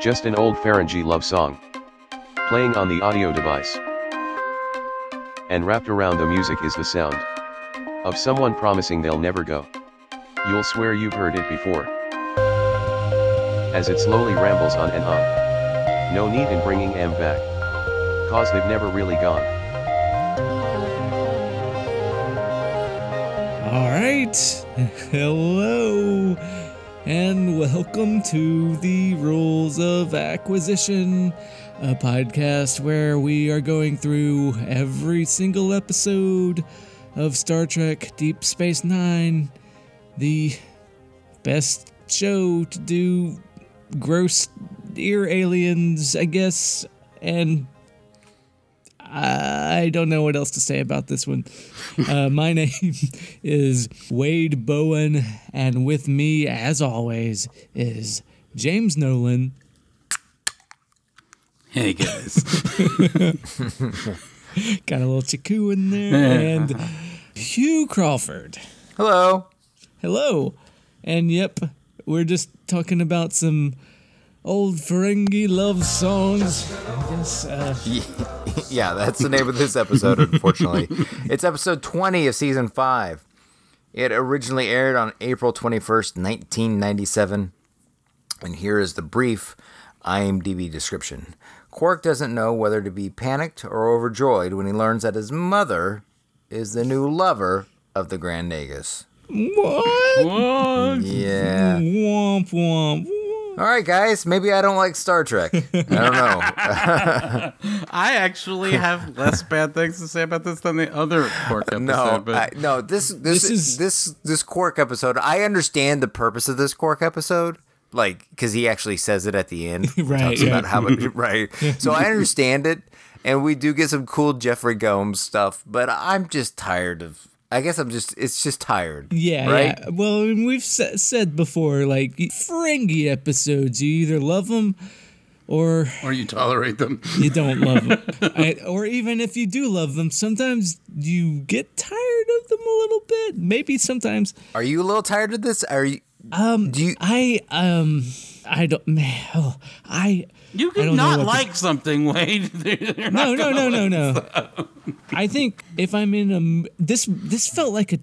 Just an old Ferengi love song. Playing on the audio device. And wrapped around the music is the sound of someone promising they'll never go. You'll swear you've heard it before. As it slowly rambles on and on. No need in bringing M back. Cause they've never really gone. All right. Hello. And welcome to the Rules of Acquisition, a podcast where we are going through every single episode of Star Trek Deep Space Nine, the best show to do gross ear aliens, I guess, and uh, I don't know what else to say about this one. Uh, my name is Wade Bowen, and with me, as always, is James Nolan. Hey guys. Got a little Chiku in there, and Hugh Crawford. Hello. Hello. And yep, we're just talking about some old Ferengi love songs. I guess, uh, Yeah, that's the name of this episode, unfortunately. it's episode 20 of season 5. It originally aired on April 21st, 1997. And here is the brief IMDb description Quark doesn't know whether to be panicked or overjoyed when he learns that his mother is the new lover of the Grand Nagus. what? what? Yeah. Womp womp. Womp. All right, guys. Maybe I don't like Star Trek. I don't know. I actually have less bad things to say about this than the other Quark episode. No, but I, no. This this This this is- this this Quark episode. I understand the purpose of this Quark episode, like because he actually says it at the end. Right, Talks yeah. about how it, right. So I understand it, and we do get some cool Jeffrey Combs stuff. But I'm just tired of. I guess I'm just. It's just tired. Yeah, Right. yeah. Well, and we've sa- said before, like Ferengi episodes, you either love them or or you tolerate them. you don't love them. I, or even if you do love them, sometimes you get tired of them a little bit. Maybe sometimes. Are you a little tired of this? Are you? Um, Do you? I um, I don't. Man, oh, I. You could don't know not what to- like something, Wade. They're No, no, no, no, no. I think if I'm in a m- this this felt like a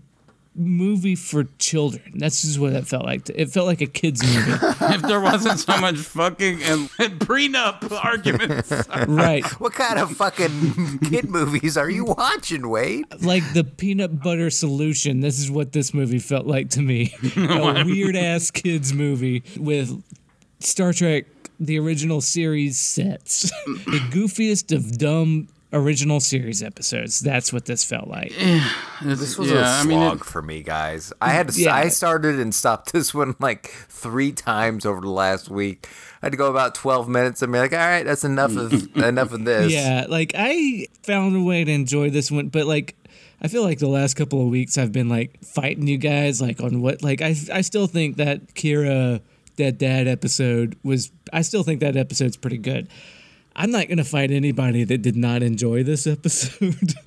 movie for children. That's just what it felt like. It felt like a kids movie. If there wasn't so much fucking and, and prenup arguments. right. What kind of fucking kid movies are you watching, Wade? like the peanut butter solution. This is what this movie felt like to me. a weird ass kids movie with Star Trek the original series sets. the goofiest of dumb original series episodes. That's what this felt like. Yeah, This was yeah, a I mean, it- slog for me, guys. I had to. Yeah. I started and stopped this one like three times over the last week. I had to go about twelve minutes and be like, "All right, that's enough of enough of this." Yeah, like I found a way to enjoy this one, but like I feel like the last couple of weeks I've been like fighting you guys like on what like I I still think that Kira Dead Dad episode was I still think that episode's pretty good. I'm not gonna fight anybody that did not enjoy this episode.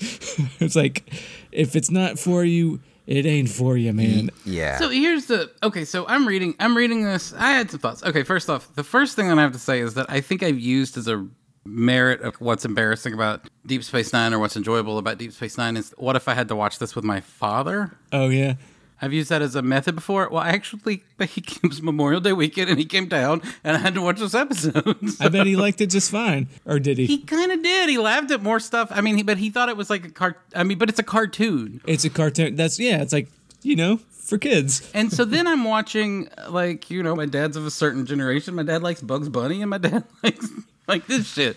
it's like if it's not for you, it ain't for you, man. yeah. So here's the okay. So I'm reading. I'm reading this. I had some thoughts. Okay, first off, the first thing that I have to say is that I think I've used as a merit of what's embarrassing about Deep Space Nine or what's enjoyable about Deep Space Nine is what if I had to watch this with my father? Oh yeah. I've used that as a method before. Well, actually, he came was Memorial Day weekend and he came down and I had to watch this episode. I bet he liked it just fine. Or did he? he kind of did. He laughed at more stuff. I mean, he, but he thought it was like a cart. I mean, but it's a cartoon. It's a cartoon. That's yeah, it's like, you know, for kids. And so then I'm watching, like, you know, my dad's of a certain generation. My dad likes Bugs Bunny, and my dad likes like this shit.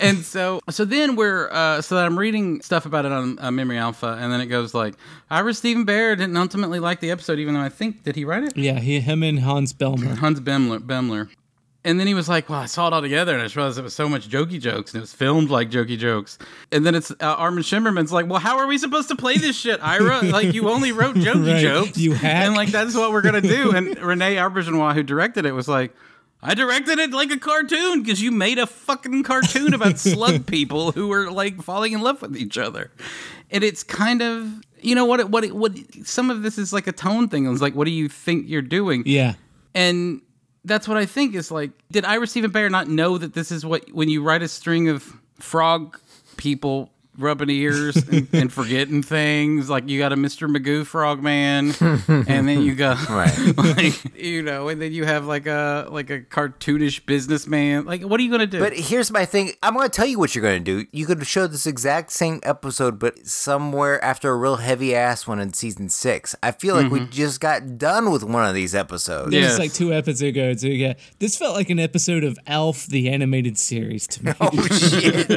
And so, so then we're, uh, so I'm reading stuff about it on uh, Memory Alpha, and then it goes like, Ira Steven Behr didn't ultimately like the episode, even though I think did he write it? Yeah, he him and Hans Belmer. Hans Beimler. Beimler. And then he was like, "Well, I saw it all together, and I just realized it was so much jokey jokes, and it was filmed like jokey jokes." And then it's uh, Armin Shimerman's like, "Well, how are we supposed to play this shit, Ira? like, you only wrote jokey Right. jokes, You hack. and like that's what we're gonna do." And Renee Auberjonois, who directed it, was like, "I directed it like a cartoon because you made a fucking cartoon about slug people who were like falling in love with each other." And it's kind of, you know, what it, what it, what some of this is like a tone thing. It's like, what do you think you're doing? Yeah. and that's what I think is like. Did Ira Steven Behr not know that this is what when you write a string of frog people rubbing ears and, and forgetting things like you got a Mr. Magoo frog man and then you got Right. like you know and then you have like a like a cartoonish businessman like what are you gonna do But here's my thing. I'm going to tell you what you're going to do. You could show this exact same episode, but somewhere after a real heavy ass one in season six. I feel like we mm-hmm. just got done with one of these episodes. It Yes. like two episodes ago. So yeah, this felt like an episode of Alf, the animated series to me. Oh shit!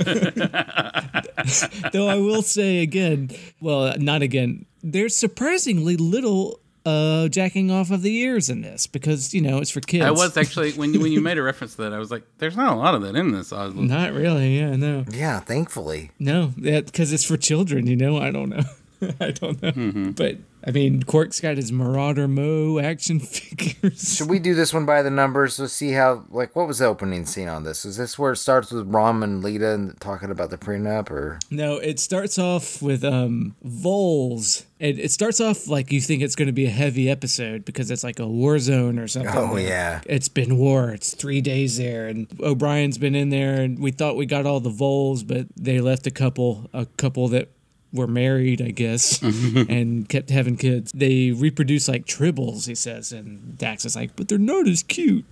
Though I will say again, well, not again. There's surprisingly little uh, jacking off of the ears in this because you know it's for kids. I was actually when you, when you made a reference to that I was like there's not a lot of that in this oddly. not really. Yeah, no, yeah, thankfully. no, because it's for children. You know, I don't know. I don't know. Mm-hmm. But I mean, Quark's got his Marauder Mo action figures. Should we do this one by the numbers? Let's see how. Like, what was the opening scene on this? Is this where it starts with Rom and Leeta and talking about the prenup, or No, it starts off with um voles. It, it starts off like you think it's going to be a heavy episode because it's like a war zone or something. Oh, yeah. it's been war. It's three days there, and O'Brien's been in there, and we thought we got all the voles, but they left a couple, a couple that were married, I guess, and kept having kids. They reproduce like tribbles, he says, and Dax is like, but they're not as cute,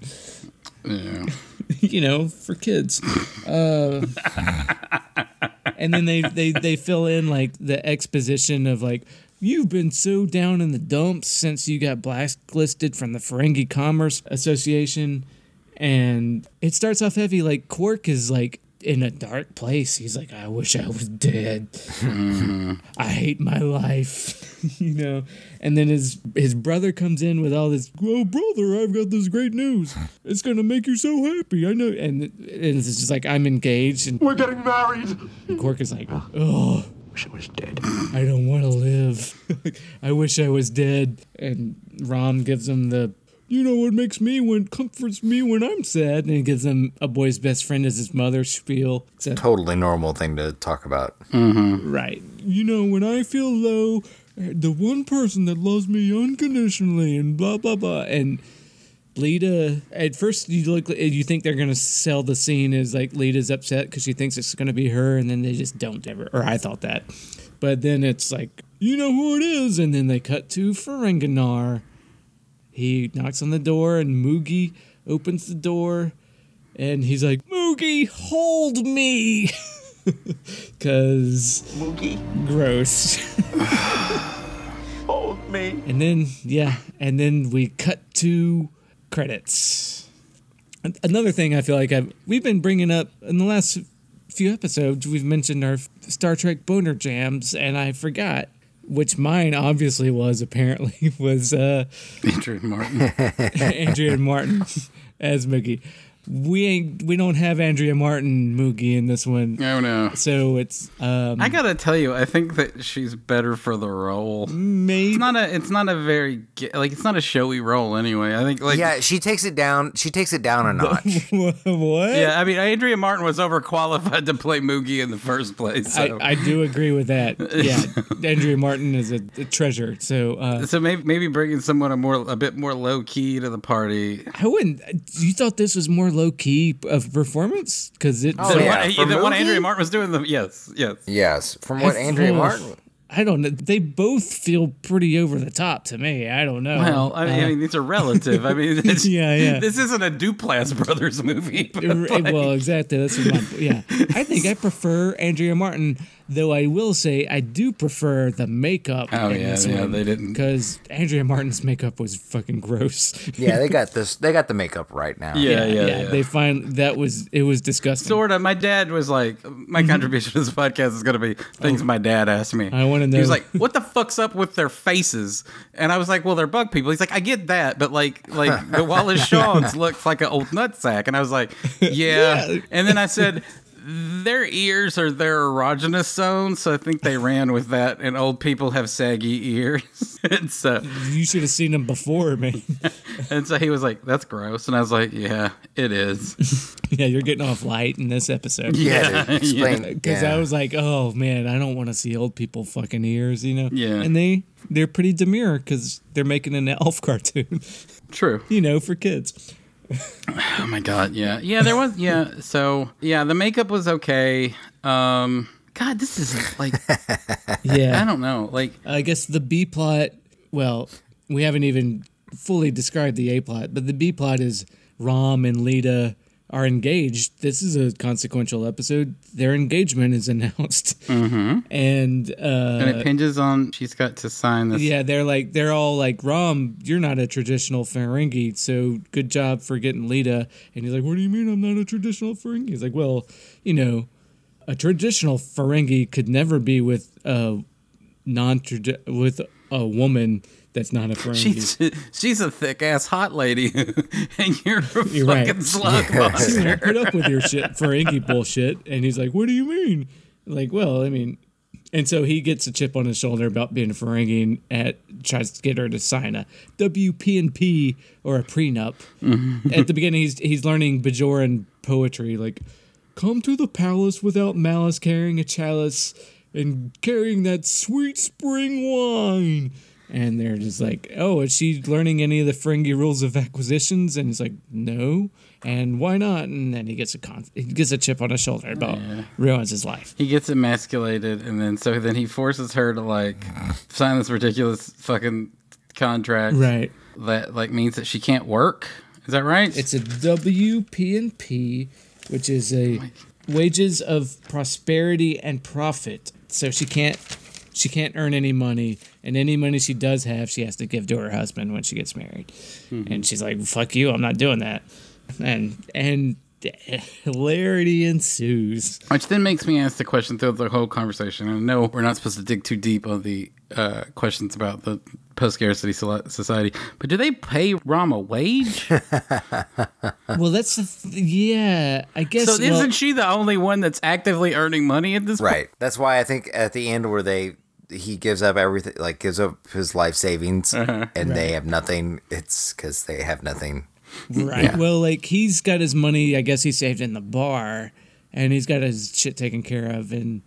Yeah. you know, for kids. Uh, and then they, they they fill in like the exposition of like you've been so down in the dumps since you got blacklisted from the Ferengi Commerce Association, and it starts off heavy. Like Quark is like in a dark place. He's like, I wish I was dead. Mm-hmm. I hate my life, you know. And then his his brother comes in with all this. Oh, brother, I've got this great news. It's gonna make you so happy. I know. And, and it's just like I'm engaged, and We're getting married. Quark is like, ah. oh, I Wish I was dead. I don't want to live. I wish I was dead. And Rom gives him the, you know what makes me when comforts me when I'm sad, and he gives him a boy's best friend as his mother spiel. Except, totally normal thing to talk about? Mm-hmm. right. You know when I feel low, the one person that loves me unconditionally, and blah blah blah, and. Leeta, at first you look, you think they're gonna sell the scene as like Leeta's upset because she thinks it's gonna be her, and then they just don't ever. Or I thought that, but then it's like you know who it is, and then they cut to Ferenginar. He knocks on the door, and Moogie opens the door, and he's like, "Moogie, hold me," because Moogie, gross. hold me. And then, yeah, and then we cut to credits. Another thing I feel like I've, we've been bringing up in the last few episodes, we've mentioned our Star Trek boner jams, and I forgot. Which mine obviously was apparently was uh, Andrew Martin. Andrea Martin as Moogie. We ain't we don't have Andrea Martin Moogie in this one, Oh no. so it's um, I gotta tell you, I think that she's better for the role. maybe It's not a. It's not a very like. It's not a showy role anyway. I think like. yeah, she takes it down. She takes it down a notch. what? Yeah, I mean, Andrea Martin was overqualified to play Moogie in the first place. So, I, I do agree with that. Yeah, Andrea Martin is a, a treasure. So uh, so maybe maybe bringing someone a more a bit more low key to the party. I wouldn't. You thought this was more low key of performance because it. Oh, the yeah, one, for the one Andrea Martin was doing the yes yes. yes, from what I- Andrea oh, Martin. I don't know. They both feel pretty over the top to me. I don't know. Well, I mean, I Uh, mean, these are relative. I mean, it's, Yeah, yeah. This isn't a Duplass Brothers movie. But r- like- well, exactly. That's what my yeah. I think I prefer Andrea Martin, though. I will say I do prefer the makeup. Oh, in yeah, this yeah, one, they didn't- because Andrea Martin's makeup was fucking gross. Yeah, they got this. They got the makeup right now. yeah, yeah, yeah. They find that was it was disgusting. Sort of. My dad was like, my mm-hmm. contribution to this podcast is going to be things oh. my dad asked me. I wanna He was like, "What the fuck's up with their faces?" And I was like, "Well, they're bug people." He's like, "I get that, but like, like the Wallace Shawns looks like an old nutsack." And I was like, "Yeah." Yeah. And then I said. Their ears are their erogenous zones, so I think they ran with that. And old people have saggy ears, and so you should have seen him before, me. and so he was like, "That's gross," and I was like, "Yeah, it is." yeah, you're getting off light in this episode. Yeah, to explain. Because yeah. I was like, oh man, I don't want to see old people fucking ears, you know? Yeah. And they they're pretty demure because they're making an elf cartoon, True. you know, for kids. Oh my god, yeah, yeah. There was, yeah. So yeah, the makeup was okay. Um, God, this is like Yeah. I don't know, like I guess the B plot, well, we haven't even fully described the A plot, but the B plot is Rom and Leeta are engaged. This is a consequential episode. Their engagement is announced. Mm-hmm. And, uh, and it hinges on she's got to sign this. yeah, they're like, they're all like, Rom, you're not a traditional Ferengi, so good job for getting Leeta. And he's like, what do you mean I'm not a traditional Ferengi? He's like, well, you know, a traditional Ferengi could never be with a non with a woman that's not a Ferengi. She's she's a thick ass hot lady, and you're a You're fucking right. slug She monster. put up with your shit Ferengi bullshit. And he's like, what do you mean? Like, well, I mean, and so he gets a chip on his shoulder about being a Ferengi and at, tries to get her to sign a WP&P or a prenup. Mm-hmm. At the beginning, he's he's learning Bajoran poetry, like, come to the palace without malice, carrying a chalice and carrying that sweet spring wine. And they're just like, oh, is she learning any of the Ferengi rules of acquisitions? And he's like, no. And why not? And then he gets a con- he gets a chip on his shoulder about ruins his life. He gets emasculated, and then so then he forces her to like sign this ridiculous fucking contract Right. that like means that she can't work. Is that right? It's a WP&P, which is a oh wages of prosperity and profit. So she can't she can't earn any money, and any money she does have, she has to give to her husband when she gets married. And she's like, "Fuck you, I'm not doing that." And and hilarity ensues. Which then makes me ask the question throughout the whole conversation. I know we're not supposed to dig too deep on the uh, questions about the post scarcity society, but do they pay Rom a wage? Well, that's the th- yeah. I guess. so well, isn't she the only one that's actively earning money at this point? Right. That's why I think at the end where they he gives up everything, like gives up his life savings, Uh-huh. and they have nothing. It's because they have nothing. Right. Well, like he's got his money. I guess he saved in the bar, and he's got his shit taken care of. And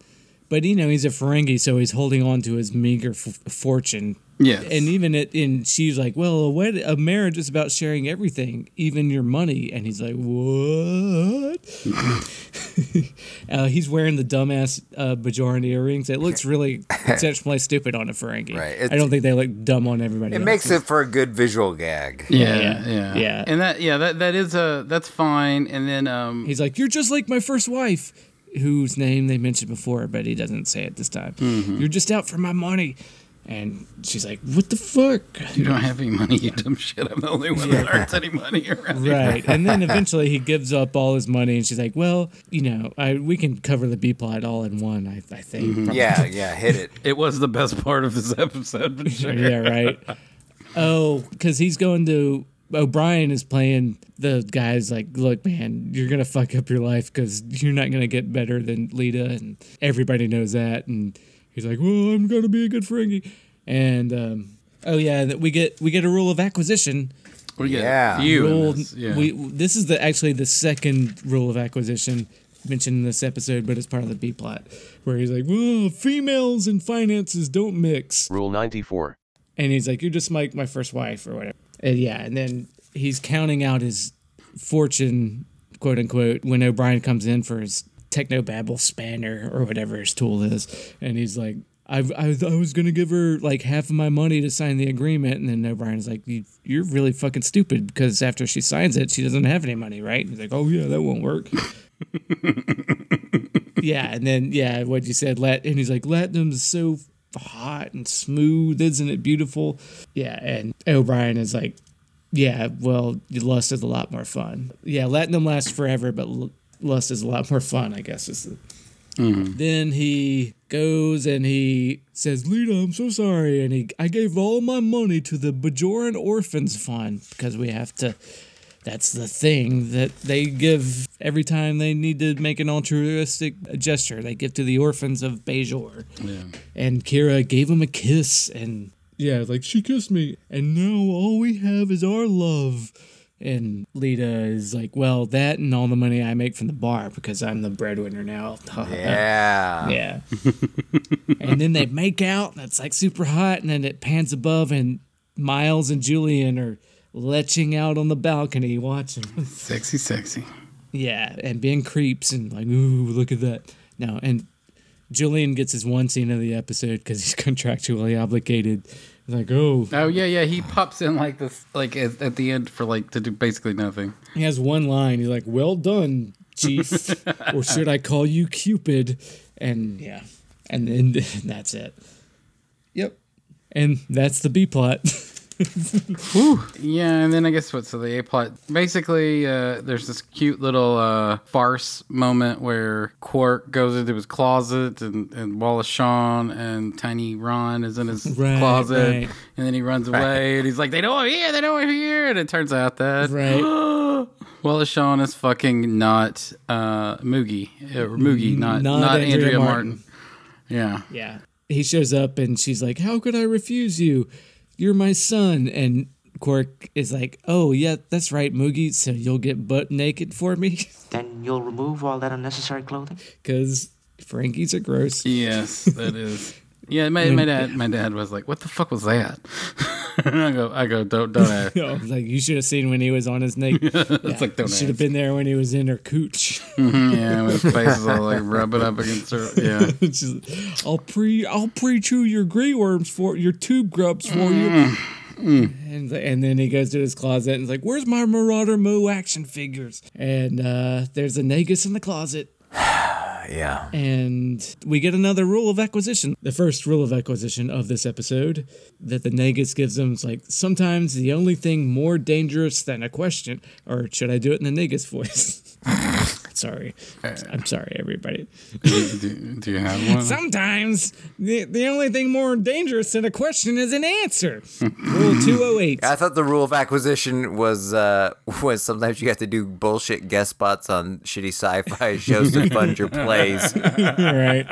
but you know he's a Ferengi, so he's holding on to his meager f- fortune. Yes. And even it, and she's like, "Well, a, wed- a marriage is about sharing everything, even your money." And he's like, "What?" uh, he's wearing the dumbass uh, Bajoran earrings. It looks really exceptionally stupid on a Ferengi. Right. I don't think they look dumb on everybody. It else. makes it for a good visual gag. Yeah, Yeah. yeah, Yeah. And that, yeah, that that is a that's fine. And then, um, He's like, "You're just like my first wife," whose name they mentioned before, but he doesn't say it this time. You're just out for my money, and she's like, "What the fuck?" you don't have any money, you dumb shit. I'm the only one that earns any money around here. Right, and then eventually he gives up all his money, and she's like, "Well, you know, I we can cover the B plot all in one. I, I think." Probably. Yeah, yeah, hit it. It was the best part of this episode, for sure. yeah, right. Oh, because he's going to. O'Brien is playing the guy's like, look, man, you're gonna fuck up your life because you're not gonna get better than Leeta, and everybody knows that. And he's like, well, I'm gonna be a good Ferengi. And um, oh yeah, that we get we get a rule of acquisition. We get Yeah. a few Rule, this, yeah. we this is the actually the second rule of acquisition mentioned in this episode, but it's part of the B plot where he's like, well, females and finances don't mix Rule 94. and he's like, "You're just like my first wife or whatever." And yeah, and then he's counting out his fortune, quote unquote, when O'Brien comes in for his technobabble spanner or whatever his tool is, and he's like. I, I, I was gonna give her like half of my money to sign the agreement, and then O'Brien's like, you, "You're really fucking stupid because after she signs it, she doesn't have any money, right?" And he's like, "Oh yeah, that won't work." yeah, and then yeah, what you said, Lat, and he's like, Latinum's so hot and smooth, isn't it beautiful? Yeah, and O'Brien is like, yeah, well, lust is a lot more fun. Yeah, Latinum lasts forever, but lust is a lot more fun, I guess. Is the, mm-hmm. Then he goes and he says, Leeta, I'm so sorry. And he, I gave all my money to the Bajoran Orphans Fund because we have to. That's the thing that they give every time they need to make an altruistic gesture. They give to the orphans of Bajor. Yeah. And Kira gave him a kiss, and yeah, like she kissed me, and now all we have is our love. And Leeta is like, well, that and all the money I make from the bar because I'm the breadwinner now. Yeah. Yeah. and then they make out, and it's like super hot, and then it pans above, and Miles and Julian are leching out on the balcony watching. Sexy, sexy. yeah, and being creeps and like, ooh, look at that. No, and Julian gets his one scene of the episode because he's contractually obligated. He's like, oh, Oh yeah, yeah. He pops in like this, like at, at the end for like to do basically nothing. he has one line. He's like, well done, Chief, or should I call you Cupid? And yeah, and then that's it. Yep, and that's the B plot. Yeah, and then I guess what? So the A plot basically, uh, there's this cute little uh, farce moment where Quark goes into his closet, and, and Wallace Shawn and Tiny Ron is in his Right, closet, right. and then he runs away, and he's like, "They know I'm here, they know I'm here," and it turns out that right. Wallace Shawn is fucking not uh, Moogie, or Moogie, not Not not, Andrea Andrea, Martin. Martin. Yeah. Yeah. He shows up and she's like, How could I refuse you? You're my son. And Quark is like, Oh, yeah, that's right, Moogie. So you'll get butt naked for me? Then you'll remove all that unnecessary clothing? Because Frankies are gross. Yes, that is. Yeah, my, my dad my dad was like, "What the fuck was that?" I go, I go, don't don't ask. I was like, you should have seen when he was on his neck. It's like don't should have been there when he was in her cooch. Mm-hmm, yeah, his face is all like rubbing up against her. Yeah, Just, I'll pre I'll pre chew your grey worms for your tube grubs for you. Mm-hmm, mm-hmm. And, and then he goes to his closet and is like, Where's my Marauder Mo action figures? And uh, there's a Nagus in the closet. Yeah. And we get another rule of acquisition. The first rule of acquisition of this episode that the Nagus gives them is like, sometimes the only thing more dangerous than a question, or should I do it in the Nagus voice? sorry. I'm sorry, everybody. do, do, do you have one? Sometimes the, the only thing more dangerous than a question is an answer. Rule 208. I thought the rule of acquisition was uh, was sometimes you have to do bullshit guest spots on shitty sci-fi shows to fund your plays. right.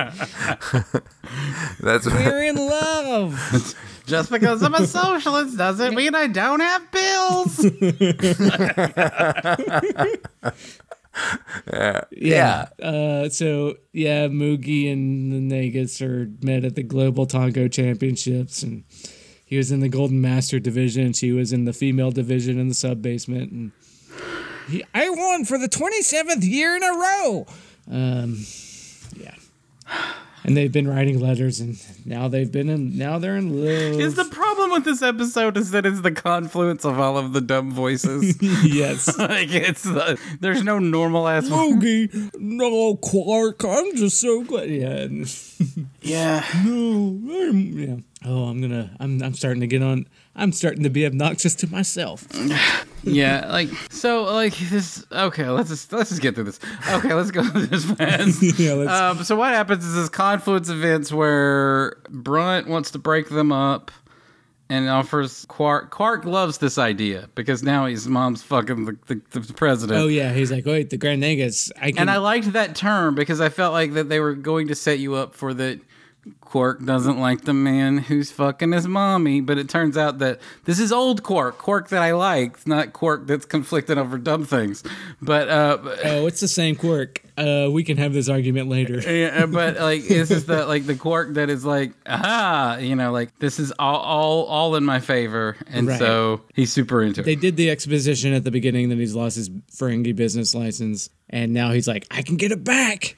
That's what, We're in love. Just because I'm a socialist doesn't mean I don't have bills. Yeah. Uh, so yeah, Moogie and the Nagus are met at the Global Tongo Championships, and he was in the Golden Master division. She was in the female division in the sub basement, and he, I won for the twenty seventh year in a row. Um, yeah. And they've been writing letters, and now they've been in. Now they're in love. is the problem with this episode is that it's the confluence of all of the dumb voices. yes. like it's the, there's no normal ass. Moogie, no Quark. I'm just so glad. Yeah. Yeah. No, I'm, yeah. Oh, I'm gonna. I'm. I'm starting to get on. I'm starting to be obnoxious to myself. Yeah, like so, like this. Okay, let's just let's just get through this. Okay, let's go through this fast. Yeah, let's- Um, so what happens is this confluence events where Brunt wants to break them up and offers Quark. Quark loves this idea because now his mom's fucking the, the, the president. Oh yeah, he's like, wait, the Grand Nagus. I can. And I liked that term because I felt like that they were going to set you up for that. Quark doesn't like the man who's fucking his mommy, but it turns out that this is old Quark, Quark that I like, It's not Quark that's conflicted over dumb things. But uh, oh, it's the same Quark. Uh, we can have this argument later. yeah, but like this is the like the Quark that is like, aha, you know, like this is all all all in my favor, and Right. so he's super into They did the exposition at the beginning that he's lost his Ferengi business license, and now he's like, I can get it back.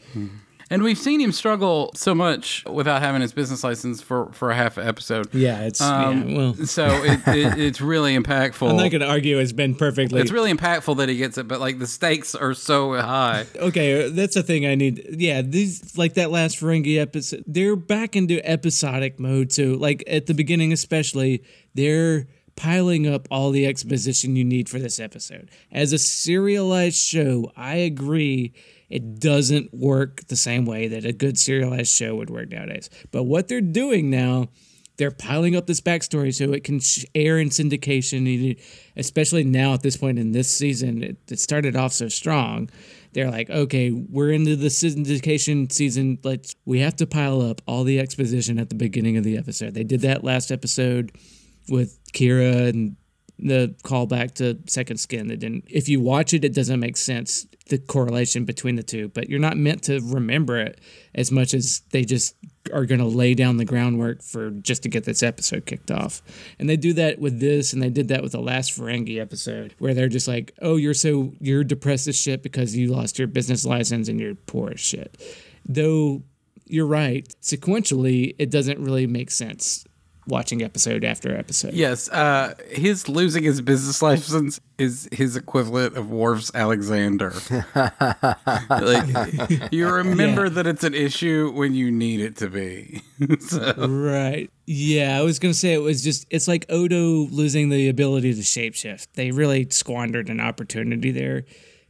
And we've seen him struggle so much without having his business license for for a half episode. Yeah, it's Um, yeah. Well, so it, it, it's really impactful. I'm not gonna argue it's been perfectly. It's really impactful that he gets it, but like the stakes are so high. okay, that's the thing I need. Yeah, these like that last Ferengi episode, they're back into episodic mode. too. like at the beginning, especially, they're piling up all the exposition you need for this episode. As a serialized show, I agree. It doesn't work the same way that a good serialized show would work nowadays. But what they're doing now, they're piling up this backstory so it can air in syndication. Especially now at this point in this season, it, it started off so strong. They're like, okay, we're into the syndication season. Let's we have to pile up all the exposition at the beginning of the episode. They did that last episode with Kira and the callback to Second Skin. That didn't. If you watch it, it doesn't make sense the correlation between the two. But you're not meant to remember it as much as they just are going to lay down the groundwork for just to get this episode kicked off. And they do that with this, and they did that with the last Ferengi episode, where they're just like, "Oh, you're so you're depressed as shit because you lost your business license and you're poor as shit." Though you're right, sequentially, it doesn't really make sense watching episode after episode. Yes, uh, his losing his business license is his equivalent of Worf's Alexander. like, you remember Yeah. that it's an issue when you need it to be. so, Right. Yeah, I was gonna say it was just it's like Odo losing the ability to shapeshift. They really squandered an opportunity there.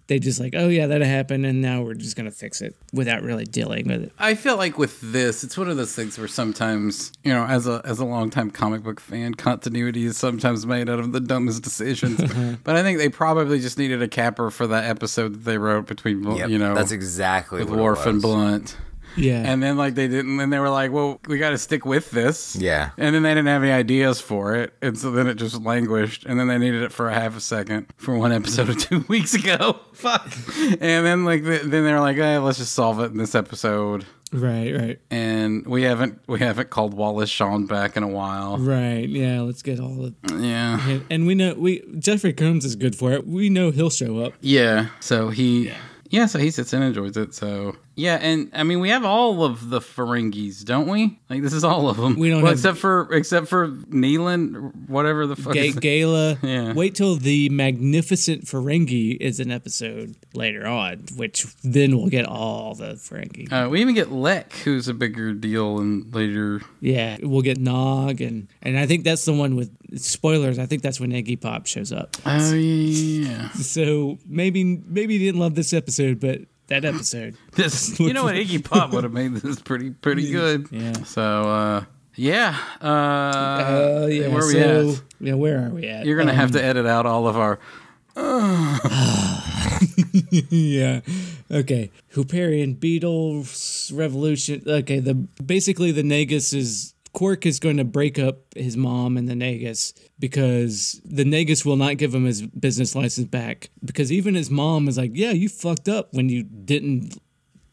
They just like, oh yeah, that happened, and now we're just gonna fix it without really dealing with it. I feel like with this, it's one of those things where sometimes, you know, as a as a longtime comic book fan, continuity is sometimes made out of the dumbest decisions. Mhm. but I think they probably just needed a capper for that episode that they wrote between, Yep, you know, that's exactly with what it Worf and. Blunt. Yeah. And then like they didn't, and they were like, "Well, we got to stick with this." Yeah. And then they didn't have any ideas for it, and so then it just languished. And then they needed it for a half a second for one episode of two weeks ago. Fuck. And then like the, then they were like, "Hey, let's just solve it in this episode." right, right, And we haven't we haven't called Wallace Shawn back in a while. right. Yeah, let's get all the Yeah. and, and we know we Jeffrey Combs is good for it. We know he'll show up. Yeah. So he. Yeah. so he sits and enjoys it. So yeah, and I mean we have all of the Ferengis, don't we? Like this is all of them. We don't well, have- except for except for Neelan, whatever the fuck. Ga- is Gaila. Yeah. Wait till the magnificent Ferengi is an episode later on, which then we'll get all the Ferengi. Uh, we even get Lek, who's a bigger deal and later. Yeah, we'll get Nog and and I think that's the one with spoilers. I think that's when Iggy Pop shows up. Oh yeah, So maybe maybe you didn't love this episode, but that episode. this. You know what? Iggy Pop would have made this pretty pretty good. Yeah. So uh, yeah. Uh, Uh, yeah. where are we so at? yeah, where are we at? You're gonna Um, have to edit out all of our. yeah. Okay. Hooperian Beatles Revolution. Okay. The basically the Nagus is Quark is going to break up his mom and the Nagus because the Nagus will not give him his business license back because even his mom is like, yeah, you fucked up when you didn't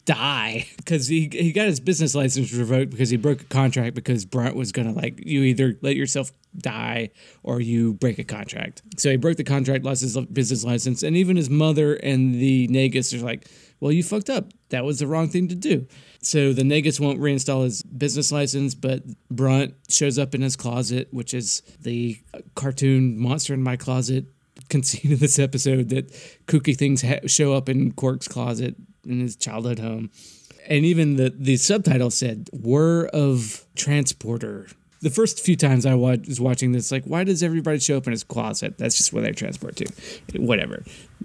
die because he he got his business license revoked because he broke a contract because Brunt was gonna like you either let yourself die or you break a contract. So he broke the contract, lost his business license, and even his mother and the Nagus are like, "Well, you fucked up. That was the wrong thing to do." So the Nagus won't reinstall his business license, but Brunt shows up in his closet, which is the cartoon monster in my closet conceit of this episode that kooky things ha- show up in Quark's closet in his childhood home. And even the, the subtitle said, Were of Transporter. The first few times I wa- was watching this, like, why does everybody show up in his closet? That's just where they transport to. Whatever.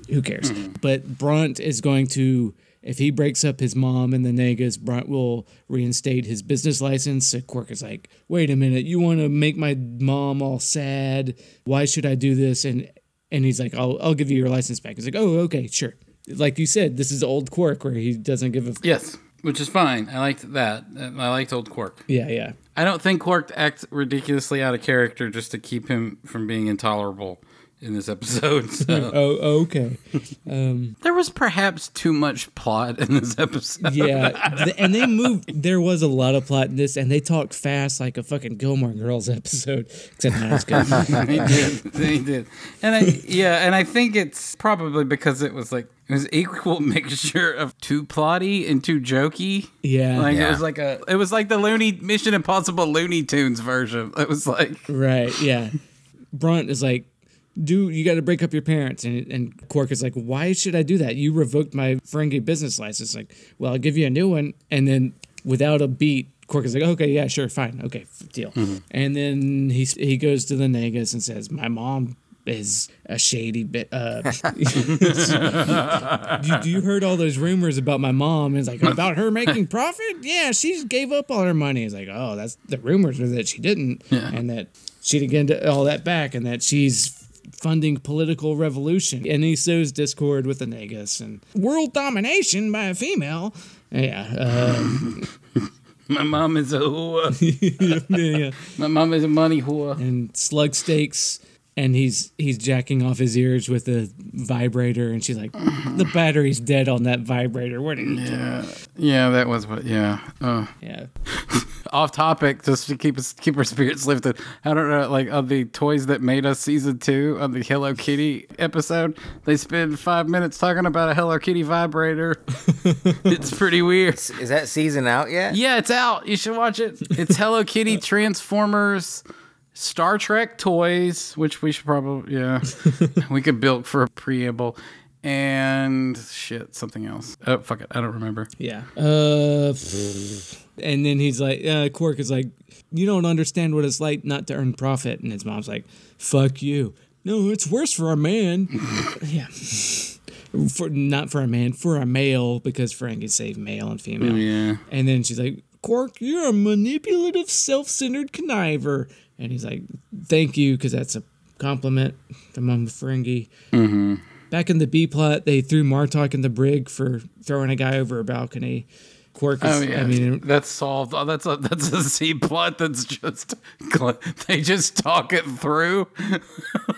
Who cares? Mm-hmm. But Brunt is going to, if he breaks up his mom and the Nagus, Brunt will reinstate his business license. So Quark is like, wait a minute, you want to make my mom all sad? Why should I do this? And and he's like, I'll, I'll give you your license back. He's like, oh, okay, sure. Like you said, this is old Quark where he doesn't give a. F- Yes, which is fine. I liked that. I liked old Quark. yeah, yeah. I don't think Quark acts ridiculously out of character just to keep him from being intolerable in this episode. So. Oh, oh, okay. Um, there was perhaps too much plot in this episode. Yeah. And they moved. There was a lot of plot in this, and they talked fast like a fucking Gilmore Girls episode, except not as good. they did. They did. And I yeah, and I think it's probably because it was like it was equal mixture of too plotty and too jokey. Yeah. Like it was like a it was like the Looney Mission Impossible Looney Tunes version. It was like Right. Yeah. Brunt is like, do you got to break up your parents? And and Quark is like, why should I do that? You revoked my Ferengi business license. Like, well, I'll give you a new one. And then without a beat, Quark is like, okay, yeah, sure, fine, okay, deal. And then he he goes to the Nagus and says, my mom is a shady bit. Uh, you, you heard all those rumors about my mom? And it's like about her making profit. Yeah, she gave up all her money. It's like, oh, that's the rumors are that she didn't, and that she'd get all that back, and that she's funding political revolution. And he sows discord with the Nagus and world domination by a female. Yeah, um, my mom is a whore. yeah, yeah. My mom is a money whore. and slug stakes and he's he's jacking off his ears with a vibrator, and she's like, "The battery's dead on that vibrator. What are you doing?" Yeah, yeah, that was what. Yeah. Uh, Yeah, off topic, just to keep us keep our spirits lifted. I don't know, like on the toys that made us season two on the Hello Kitty episode, they spend five minutes talking about a Hello Kitty vibrator. it's pretty weird. Is that season out yet? Yeah, it's out. You should watch it. It's Hello Kitty, Transformers, Star Trek toys, which we should probably yeah, we could build for a preamble. And shit, something else. Oh fuck it, I don't remember. yeah. Uh, and then he's like, uh, Quark is like, "You don't understand what it's like not to earn profit," and his mom's like, "Fuck you." No, it's worse for a man. yeah. For not for a man, for a male, because Ferengi saved male and female. Yeah. And then she's like, Quark, you're a manipulative, self centered conniver. And he's like, thank you, because that's a compliment from Mom Ferengi. Mm-hmm. Back in the B plot, they threw Martok in the brig for throwing a guy over a balcony. Quark is, Oh yeah, I mean, that's solved. Oh, that's a that's a C plot. That's just they just talk it through.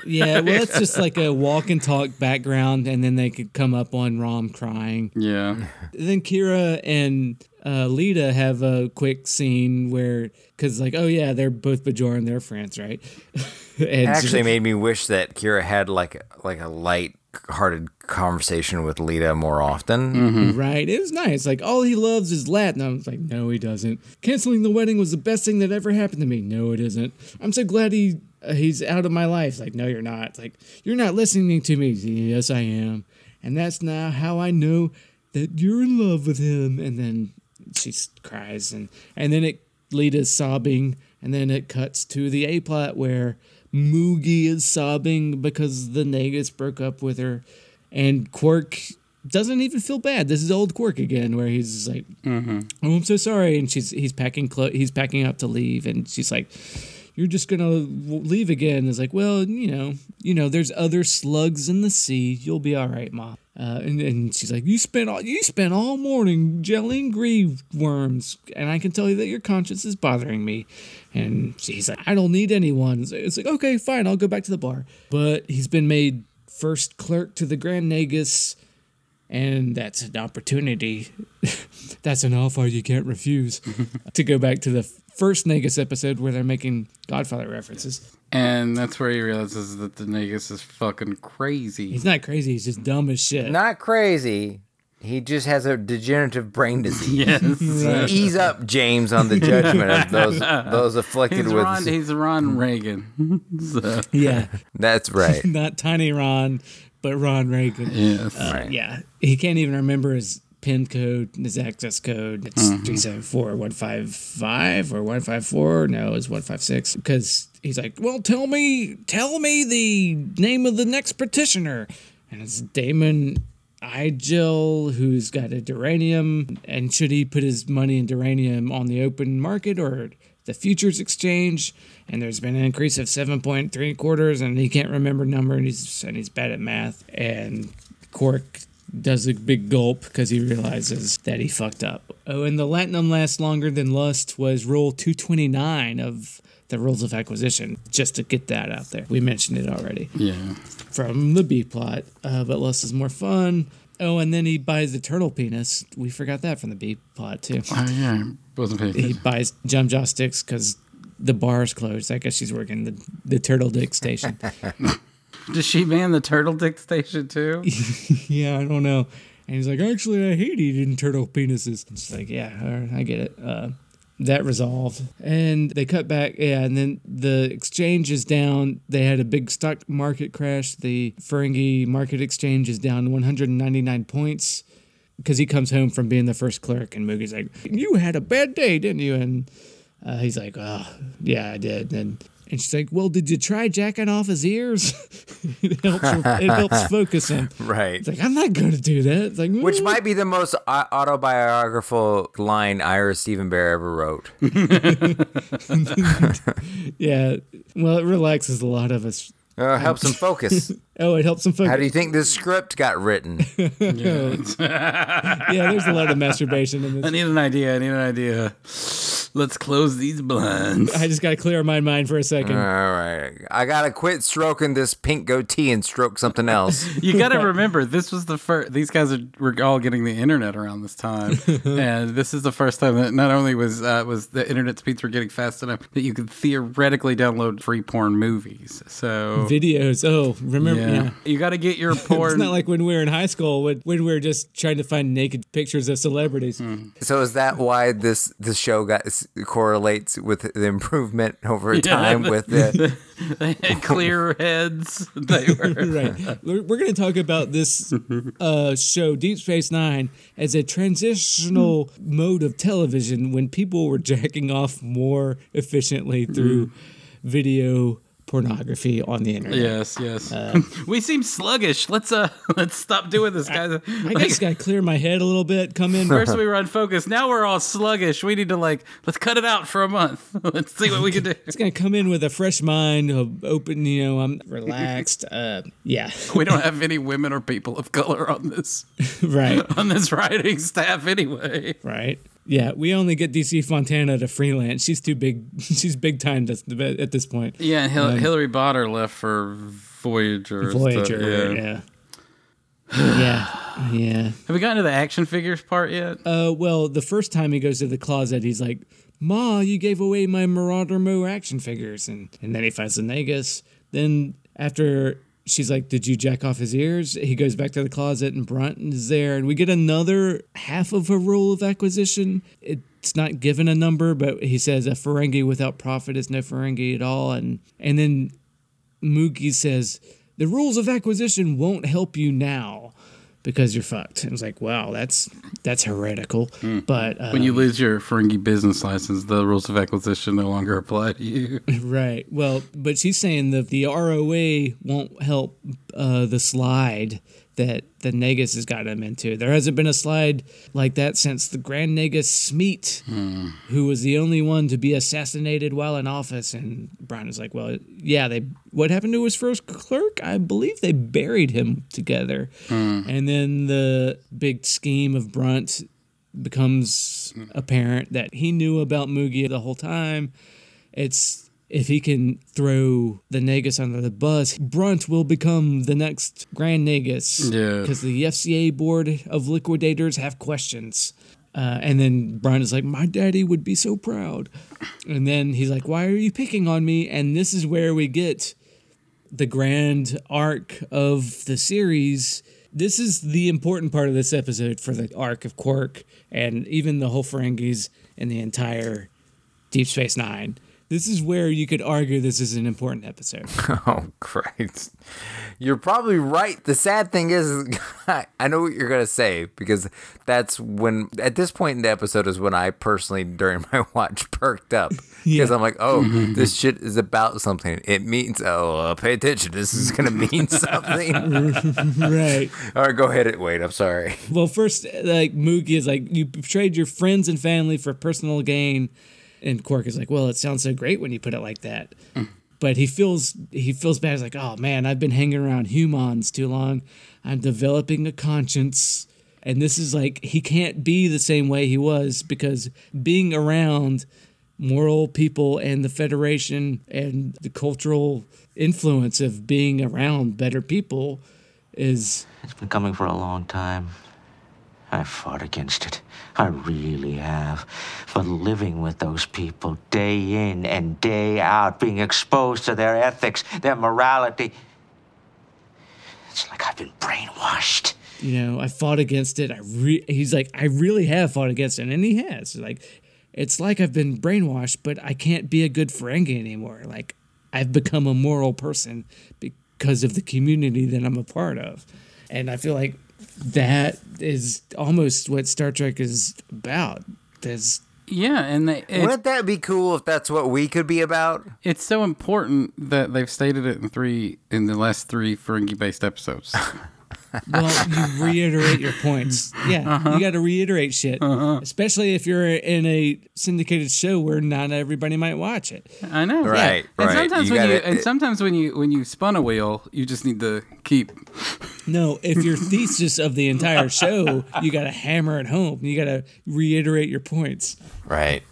yeah, well, it's just like a walk and talk background, and then they could come up on Rom crying. Yeah, then Kira and uh, Leeta have a quick scene where, because like, oh yeah, they're both Bajoran, they're France, right? and It actually made me wish that Kira had like like a light-hearted conversation with Leeta more often. right, it was nice. Like all he loves is Latin. I was like, no, he doesn't. Canceling the wedding was the best thing that ever happened to me. No, it isn't. I'm so glad he uh, he's out of my life. Like, no, you're not. It's like you're not listening to me. Yes, I am, and that's now how I know that you're in love with him. And then she cries, and and then it Leeta's sobbing, and then it cuts to the A plot where Moogie is sobbing because the Nagus broke up with her, and Quark doesn't even feel bad. This is old Quark again, where he's like, "Oh, I'm so sorry," and she's he's packing clo- he's packing up to leave, and she's like. You're just gonna leave again. It's like, well, you know, you know, there's other slugs in the sea. You'll be all right, mom. Uh, and, and she's like, you spent all you spent all morning jellying grieve worms, and I can tell you that your conscience is bothering me. And he's like, I don't need anyone. So It's like, okay, fine, I'll go back to the bar. But he's been made first clerk to the Grand Nagus, and that's an opportunity. that's an offer you can't refuse. to go back to the first Nagus episode where they're making Godfather references. and that's where he realizes that the Nagus is fucking crazy. He's not crazy. He's just dumb as shit. Not crazy. He just has a degenerative brain disease. yes, Ease up, James, on the judgment of those those afflicted he's with. Ron. He's Ron Reagan. so, yeah, That's right. not Tiny Ron, but Ron Reagan. yes. Uh, Yeah, he can't even remember his pin code, his access code. It's three seven four one five five or one five four. No, it's one five six. Because he's like, well, tell me, tell me the name of the next petitioner, and it's Damon. Igil, who's got a duranium, and should he put his money in duranium on the open market or the futures exchange? And there's been an increase of seven point three quarters, and he can't remember number, and he's and he's bad at math. And Quark does a big gulp because he realizes that he fucked up. Oh, and the latinum lasts longer than lust was rule 229 of the rules of acquisition, just to get that out there. We mentioned it already Yeah. from the B plot, uh, but lust is more fun. Oh, and then he buys the turtle penis. We forgot that from the B plot too. Oh yeah. Wasn't paying He buys jumja sticks because the bar's closed. I guess she's working the, the turtle dick station. Does she man the turtle dick station too? yeah, I don't know. And he's like, actually, I hate eating turtle penises. She's like, yeah, I get it. Uh, that resolved. And they cut back. Yeah, and then the exchange is down. They had a big stock market crash. The Ferengi market exchange is down 199 points because he comes home from being the first clerk. And Moogie's like, you had a bad day, didn't you? And uh, he's like, oh, yeah, I did. And and she's like, "Well, did you try jacking off his ears? it helps. It helps focus him." Right. It's like I'm not going to do that. It's like Which "Mm." might be the most autobiographical line Ira Steven Behr ever wrote. yeah. Well, it relaxes a lot of us. Uh, helps him focus. Oh, it helps him focus. How do you think this script got written? yeah, there's a lot of masturbation in this. I need an idea. I need an idea. Let's close these blinds. I just got to clear my mind for a second. All right. I got to quit stroking this pink goatee and stroke something else. You got to remember, this was the first. These guys are, were all getting the internet around this time, and this is the first time that not only was uh, was the internet speeds were getting fast enough that you could theoretically download free porn movies. So Videos. Oh, remember? yeah, Yeah. you got to get your porn. It's not like when we were in high school when, when we were just trying to find naked pictures of celebrities. so is that why this this show got correlates with the improvement over time with the they had clear heads. They were. right. We're, we're going to talk about this uh, show, Deep Space Nine, as a transitional mode of television when people were jacking off more efficiently through video pornography on the internet. Yes, yes. we seem sluggish. Let's uh, let's stop doing this, guys. I just got to clear my head a little bit. Come in. First we were unfocused. Now we're all sluggish. We need to like let's cut it out for a month. let's see what we can do. It's gonna come in with a fresh mind, open. You know, I'm relaxed. Uh, yeah, We don't have any women or people of color on this right, on this writing staff anyway. right. Yeah, we only get DC Fontana to freelance. She's too big. She's big time at this point. Yeah, and Hil- Hilary Bader left for Voyager. Voyager. stuff, yeah. Yeah. yeah. Yeah. Have we gotten to the action figures part yet? Uh, well, the first time he goes to the closet, he's like, "Ma, you gave away my Marauder Mo action figures," and and then he finds the Nagus. Then after she's like, "Did you jack off his ears?" He goes back to the closet, and Brunt is there, and we get another half of a rule of acquisition. It's not given a number, but he says a Ferengi without profit is no Ferengi at all, and and then Moogie says the rules of acquisition won't help you now because you're fucked. And it's like, wow, that's that's heretical. But uh, when you lose your Ferengi business license, the rules of acquisition no longer apply to you. right, well, but she's saying that the ROA won't help uh, the slide that the Nagus has got him into. There hasn't been a slide like that since the Grand Nagus Smeet, who was the only one to be assassinated while in office. And Brian is like, well, yeah, they. What happened to his first clerk? I believe they buried him together. And then the big scheme of Brunt becomes apparent that he knew about Moogie the whole time. It's if he can throw the Nagus under the bus, Brunt will become the next Grand Nagus. Yeah. Because the FCA board of liquidators have questions. Uh, and then Brunt is like, My daddy would be so proud. And then he's like, Why are you picking on me? And this is where we get the grand arc of the series. This is the important part of this episode for the arc of Quark and even the whole Ferengis and the entire Deep Space Nine. This is where you could argue this is an important episode. Oh, Christ. You're probably right. The sad thing is, I know what you're going to say because that's when, at this point in the episode, is when I personally, during my watch, perked up. Because I'm like, oh, this shit is about something. It means, oh, uh, pay attention. This is going to mean something. right. All right, go ahead. Wait, I'm sorry. Well, first, like Moogie is like, you betrayed your friends and family for personal gain, and Quark is like, well, it sounds so great when you put it like that. But he feels he feels bad. He's like, oh man, I've been hanging around humans too long. I'm developing a conscience, and this is like he can't be the same way he was because being around moral people and the Federation and the cultural influence of being around better people is It's been coming for a long time. I fought against it. I really have. But living with those people day in and day out, being exposed to their ethics, their morality, it's like I've been brainwashed. you know, I fought against it. I re- he's like, I really have fought against it, and he has. Like, it's like I've been brainwashed, but I can't be a good Ferengi anymore. Like, I've become a moral person because of the community that I'm a part of, and I feel like that is almost what Star Trek is about. There's Yeah, and they, it, Wouldn't that be cool if that's what we could be about? it's so important that they've stated it in three in the last three Ferengi based episodes. well, you reiterate your points. Yeah, you uh-huh. got to reiterate shit, uh-huh. especially if you're in a syndicated show where not everybody might watch it. I know, Right, And right. sometimes You when you gotta- and sometimes when you when you spun a wheel, you just need to keep No, if your thesis of the entire show, you got to hammer it home. You got to reiterate your points. Right.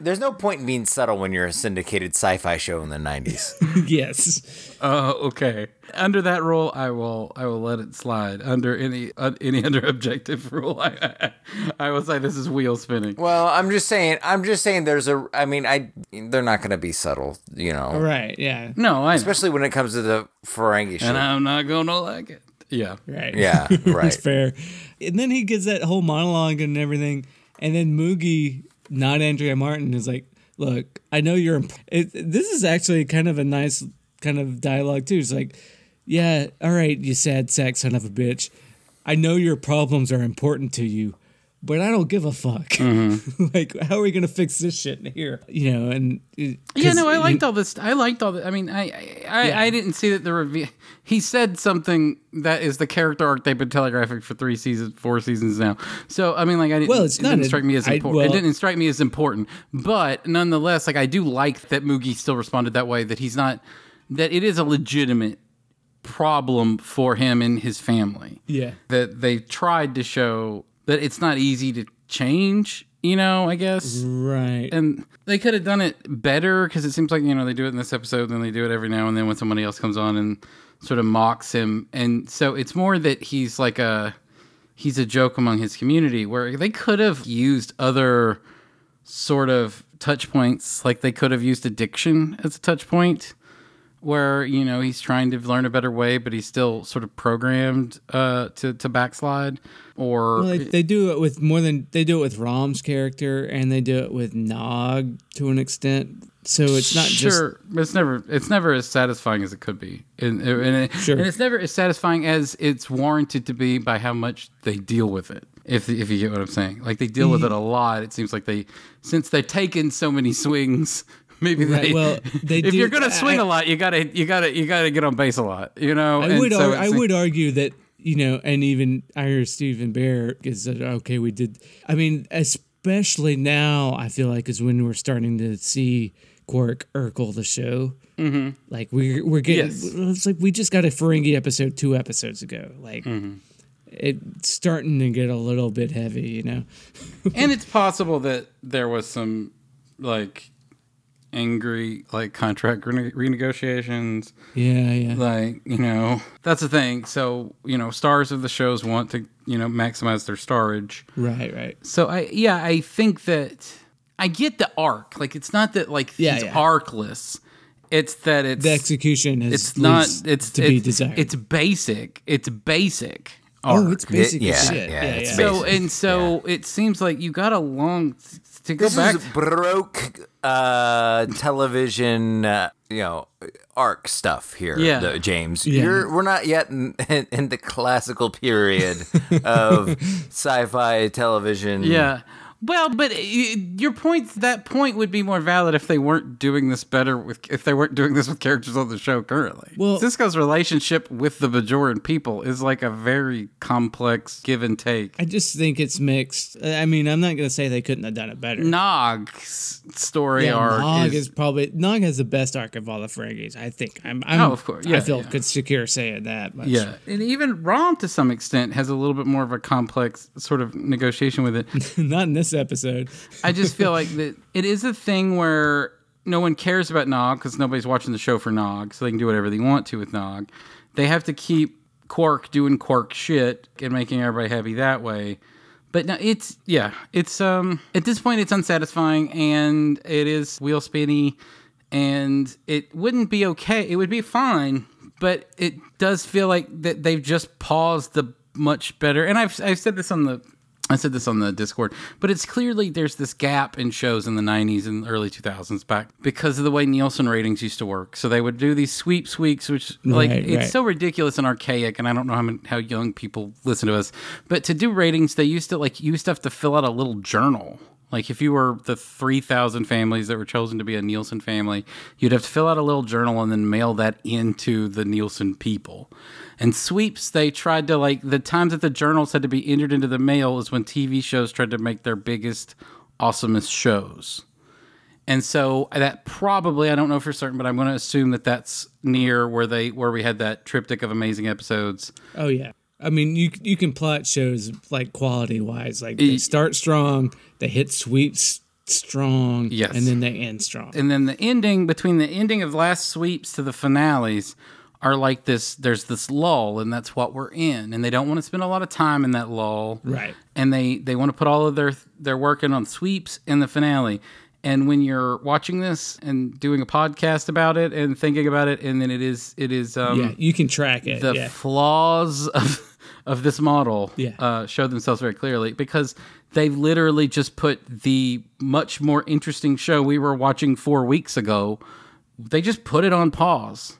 There's no point in being subtle when you're a syndicated sci-fi show in the 90s. yes. Oh, okay. Under that rule, I will I will let it slide. Under any uh, any other objective rule, I, I will say this is wheel spinning. well, I'm just saying, I'm just saying there's a I mean, I they're not going to be subtle, you know. Right. Yeah. No, I know. Especially when it comes to the Ferengi shit. and I'm not gonna like it. Yeah. Right. Yeah, That's right. fair. And then he gets that whole monologue and everything. And then Moogie, not Andrea Martin, is like, look, I know you're. Imp- it, this is actually kind of a nice kind of dialogue, too. It's like, yeah, all right, you sad sack son of a bitch. I know your problems are important to you, but I don't give a fuck. Mm-hmm. like, how are we going to fix this shit in here? You know, and. it- Yeah, 'cause no, I you- liked all this. I liked all the. I mean, I I, I, Yeah. I didn't see that the review. He said something that is the character arc they've been telegraphing for three seasons, four seasons now. So I mean, like, I didn't. Well, it's it not didn't a- strike me as I- important. it didn't strike me as important, but nonetheless, like, I do like that Moogie still responded that way. That he's not. That it is a legitimate problem for him and his family Yeah. that they tried to show that it's not easy to change. You know, I guess Right. and they could have done it better because it seems like you know they do it in this episode and then they do it every now and then when somebody else comes on and sort of mocks him and so it's more that he's like a he's a joke among his community where they could have used other sort of touch points like they could have used addiction as a touch point where you know he's trying to learn a better way but he's still sort of programmed uh to to backslide or Well, they, they do it with more than they do it with Rom's character, and they do it with Nog to an extent. So it's not just sure, but it's never it's never as satisfying as it could be, and and, it, Sure. and it's never as satisfying as it's warranted to be by how much they deal with it. If if you get what I'm saying, like they deal with it a lot. It seems like they since they've taken so many swings. Maybe Right, they. well, they if do- you're gonna swing I- a lot, you gotta you gotta you gotta get on base a lot. You know. I And would so ar- I would argue that you know, and even I heard Steven Behr is okay. We did. I mean, especially now, I feel like is when we're starting to see Quark Urkel the show. Mm-hmm. Like we're we're getting. Yes. It's like we just got a Ferengi episode two episodes ago. Like. Mm-hmm. It's starting to get a little bit heavy, you know. and it's possible that there was some like angry like contract rene- renegotiations Yeah, yeah. like you know that's the thing so you know stars of the shows want to you know maximize their starage Right, right. so i yeah i think that i get the arc like it's not that like Yeah, he's yeah. arcless it's that it's The execution is it's not it's to it's, be desired. it's basic it's basic oh, it's basic Yeah, shit. yeah, Yeah, it's yeah. so and so it seems like you got a long to go This back is broke uh, television, uh, you know, arc stuff here, Yeah. though, James. Yeah. You're we're not yet in, in, in the classical period of sci-fi television. Yeah. Well, but uh, your point that point would be more valid if they weren't doing this better with if they weren't doing this with characters on the show currently. Well- Sisko's relationship with the Bajoran people is like a very complex give and take. I just think it's mixed. I mean, I'm not gonna say they couldn't have done it better. Nog's story yeah, arc Nog is, is, probably Nog has the best arc of all the Ferengis. I think. I'm. I'm Oh, of course. Yeah, I feel yeah. secure saying that. Much. yeah, and even Rom to some extent has a little bit more of a complex sort of negotiation with it. not in this episode. I just feel like that it is a thing where no one cares about Nog because nobody's watching the show for Nog, so they can do whatever they want to with Nog. They have to keep Quark doing Quark shit and making everybody happy that way. But no, it's yeah, it's um at this point it's unsatisfying and it is wheel spinny, and it wouldn't be okay. It would be fine, but it does feel like that they've just paused the much better. And I've I've said this on the I said this on the Discord, but it's clearly there's this gap in shows in the 90s and early 2000s back because of the way Nielsen ratings used to work. So they would do these sweeps weeks, which like Right, it's right. so ridiculous and archaic, and I don't know how many, how young people listen to us. But to do ratings, they used to like you used to have to fill out a little journal. Like if you were the 3,000 families that were chosen to be a Nielsen family, you'd have to fill out a little journal and then mail that into the Nielsen people. And sweeps, they tried to like the times that the journals had to be entered into the mail is when TV shows tried to make their biggest, awesomest shows. And so uh, that probably I don't know for certain, but I'm going to assume that that's near where they where we had that triptych of amazing episodes. Oh yeah. I mean, you you can plot shows like quality wise, like they start strong, they hit sweeps strong, Yes. and then they end strong. and then the ending between the ending of last sweeps to the finales are like this there's this lull and that's what we're in and they don't want to spend a lot of time in that lull Right. and they they want to put all of their their work in on sweeps in the finale and when you're watching this and doing a podcast about it and thinking about it and then it is it is um yeah, you can track it. the yeah. flaws of of this model Yeah. uh, show themselves very clearly because they literally just put the much more interesting show we were watching four weeks ago. They just put it on pause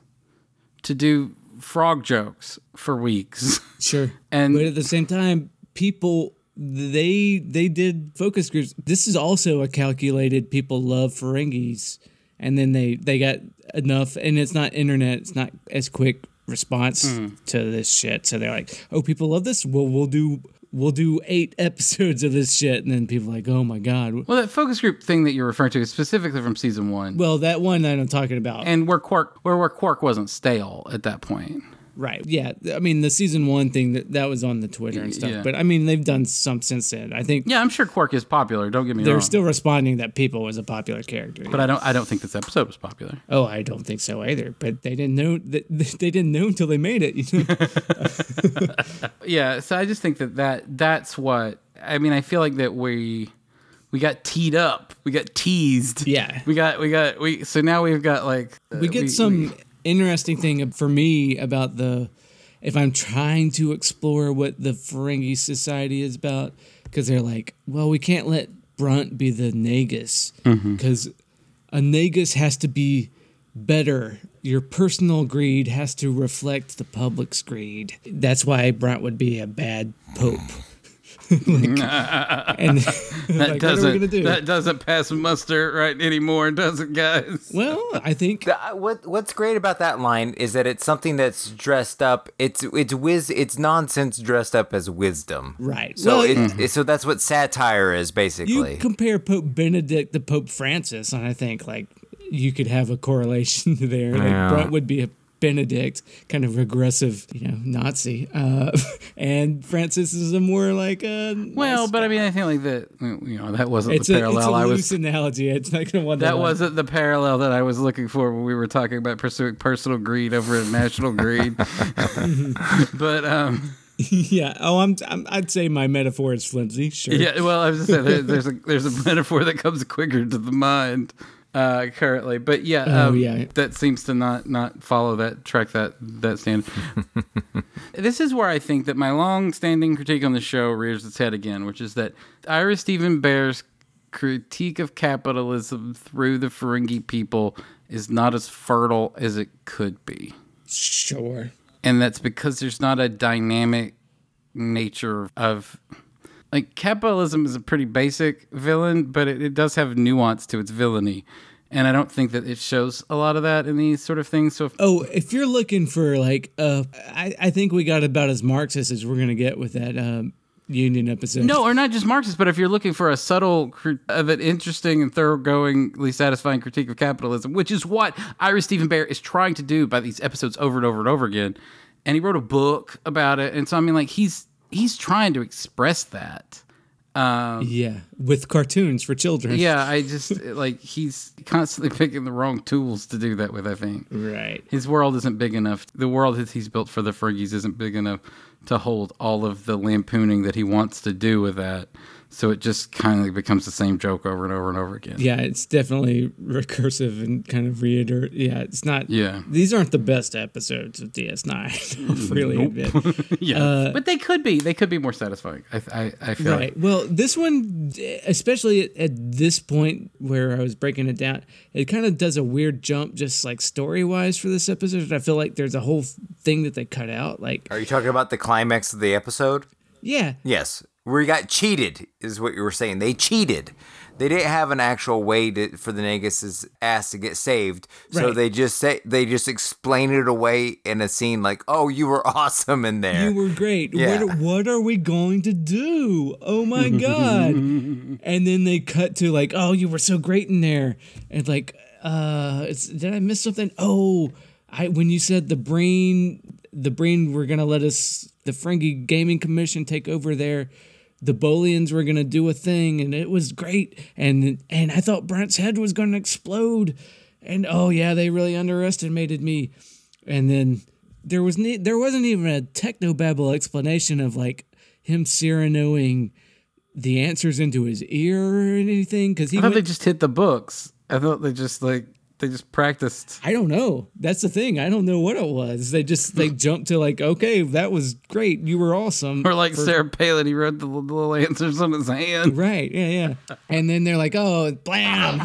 to do frog jokes for weeks. Sure. And- but at the same time, people they they did focus groups. This is also a calculated people love Ferengis, and then they they got enough, and it's not internet. It's not as quick response Mm-hmm. to this shit. So they're like, oh, people love this. Well, we'll do we'll do eight episodes of this shit, and then people are like, oh my god. well, that focus group thing that you're referring to is specifically from season one, Well, that one that I'm talking about, and where Quark where where Quark wasn't stale at that point. Right? Yeah, I mean the season one thing that that was on the Twitter and stuff, Yeah. but I mean they've done some since then. I think Yeah, I'm sure Quark is popular. Don't get me wrong. they're wrong. still responding that people was a popular character. but I don't I don't think this episode was popular. oh, I don't think so either. But they didn't know that they didn't know until they made it. You know? yeah so i just think that, that that's what i mean i feel like that we we got teed up we got teased Yeah. we got we got we so now we've got like uh, we get some interesting thing for me about the if I'm trying to explore what the Ferengi Society is about because they're like, well, we can't let Brunt be the Nagus Mm-hmm. because a Nagus has to be better. Your personal greed has to reflect the public's greed. That's why Brunt would be a bad pope. Like- and that like, what are we doesn't gonna do? that doesn't pass muster right anymore does it guys well, I think The- uh, what What's great about that line is that it's something that's dressed up. It's it's wiz. It's nonsense dressed up as wisdom. right. So well, it, it- so that's what satire is basically. you compare Pope Benedict to Pope Francis, and I think like you could have a correlation there. Like Yeah. Brunt would be a Benedict, kind of regressive, you know, Nazi, uh, and Francis is a more like a well nice but i mean i think like that you know that wasn't it's the a, parallel it's a i loose was analogy. It's not gonna want that wasn't the parallel that I was looking for when we were talking about pursuing personal greed over national greed. but um, yeah. Oh, I'm, I'm. I'd say my metaphor is flimsy. Sure. Yeah, well, I was just saying there, there's a there's a metaphor that comes quicker to the mind uh, currently, but yeah, Oh, um, yeah. that seems to not not follow that track that that stand. this is where I think that my long-standing critique on the show rears its head again, which is that Ira Steven Behr's critique of capitalism through the Ferengi people is not as fertile as it could be Sure. and that's because there's not a dynamic nature of like capitalism is a pretty basic villain but it, it does have nuance to its villainy and i don't think that it shows a lot of that in these sort of things so if, Oh, if you're looking for like, uh, I, I think we got about as Marxist as we're gonna get with that um, Union episode. no or not just marxist but if you're looking for a subtle of an interesting and thoroughgoingly satisfying critique of capitalism which is what ira steven behr is trying to do by these episodes over and over and over again and he wrote a book about it and so i mean like he's he's trying to express that um, Yeah, with cartoons for children. Yeah, I just like he's constantly picking the wrong tools to do that with. I think Right. his world isn't big enough. The world that he's built for the Fergies isn't big enough to hold all of the lampooning that he wants to do with that. So it just kind of becomes the same joke over and over and over again. Yeah, it's definitely recursive and kind of reiterate. Yeah, it's not. Yeah. These aren't the best episodes of DS9. I'll mm, really admit. yeah, uh, but they could be. They could be more satisfying. I I, I feel Right. Well, this one, especially at, at this point where I was breaking it down, it kind of does a weird jump, just like story wise for this episode. I feel like there's a whole thing that they cut out. Like, Are you talking about the climax of the episode? yeah, Yes, we got cheated, is what you were saying. They cheated. They didn't have an actual way to, for the Nagus's ass to get saved, so Right. they just say they just explain it away in a scene like, "Oh, you were awesome in there." You were great. Yeah. What, what are we going to do? Oh my god! and then they cut to like, oh, you were so great in there, and like, uh, it's, did I miss something? Oh, I when you said the brain, the Breen were gonna let us the Ferengi Gaming Commission take over there. The Bolians were gonna do a thing, and it was great. And and I thought Brunt's head was gonna explode. And oh yeah, they really underestimated me. And then there was ne- there wasn't even a technobabble explanation of like him Cyranoing the answers into his ear or anything because he I thought they just hit the books. I thought they just like they just practiced. I don't know. That's the thing. I don't know what it was. They just they jumped to like, okay, that was great. You were awesome. Or like For- Sarah Palin, he wrote the little little answers on his hand. Right. Yeah. Yeah. And then they're like, oh, blam.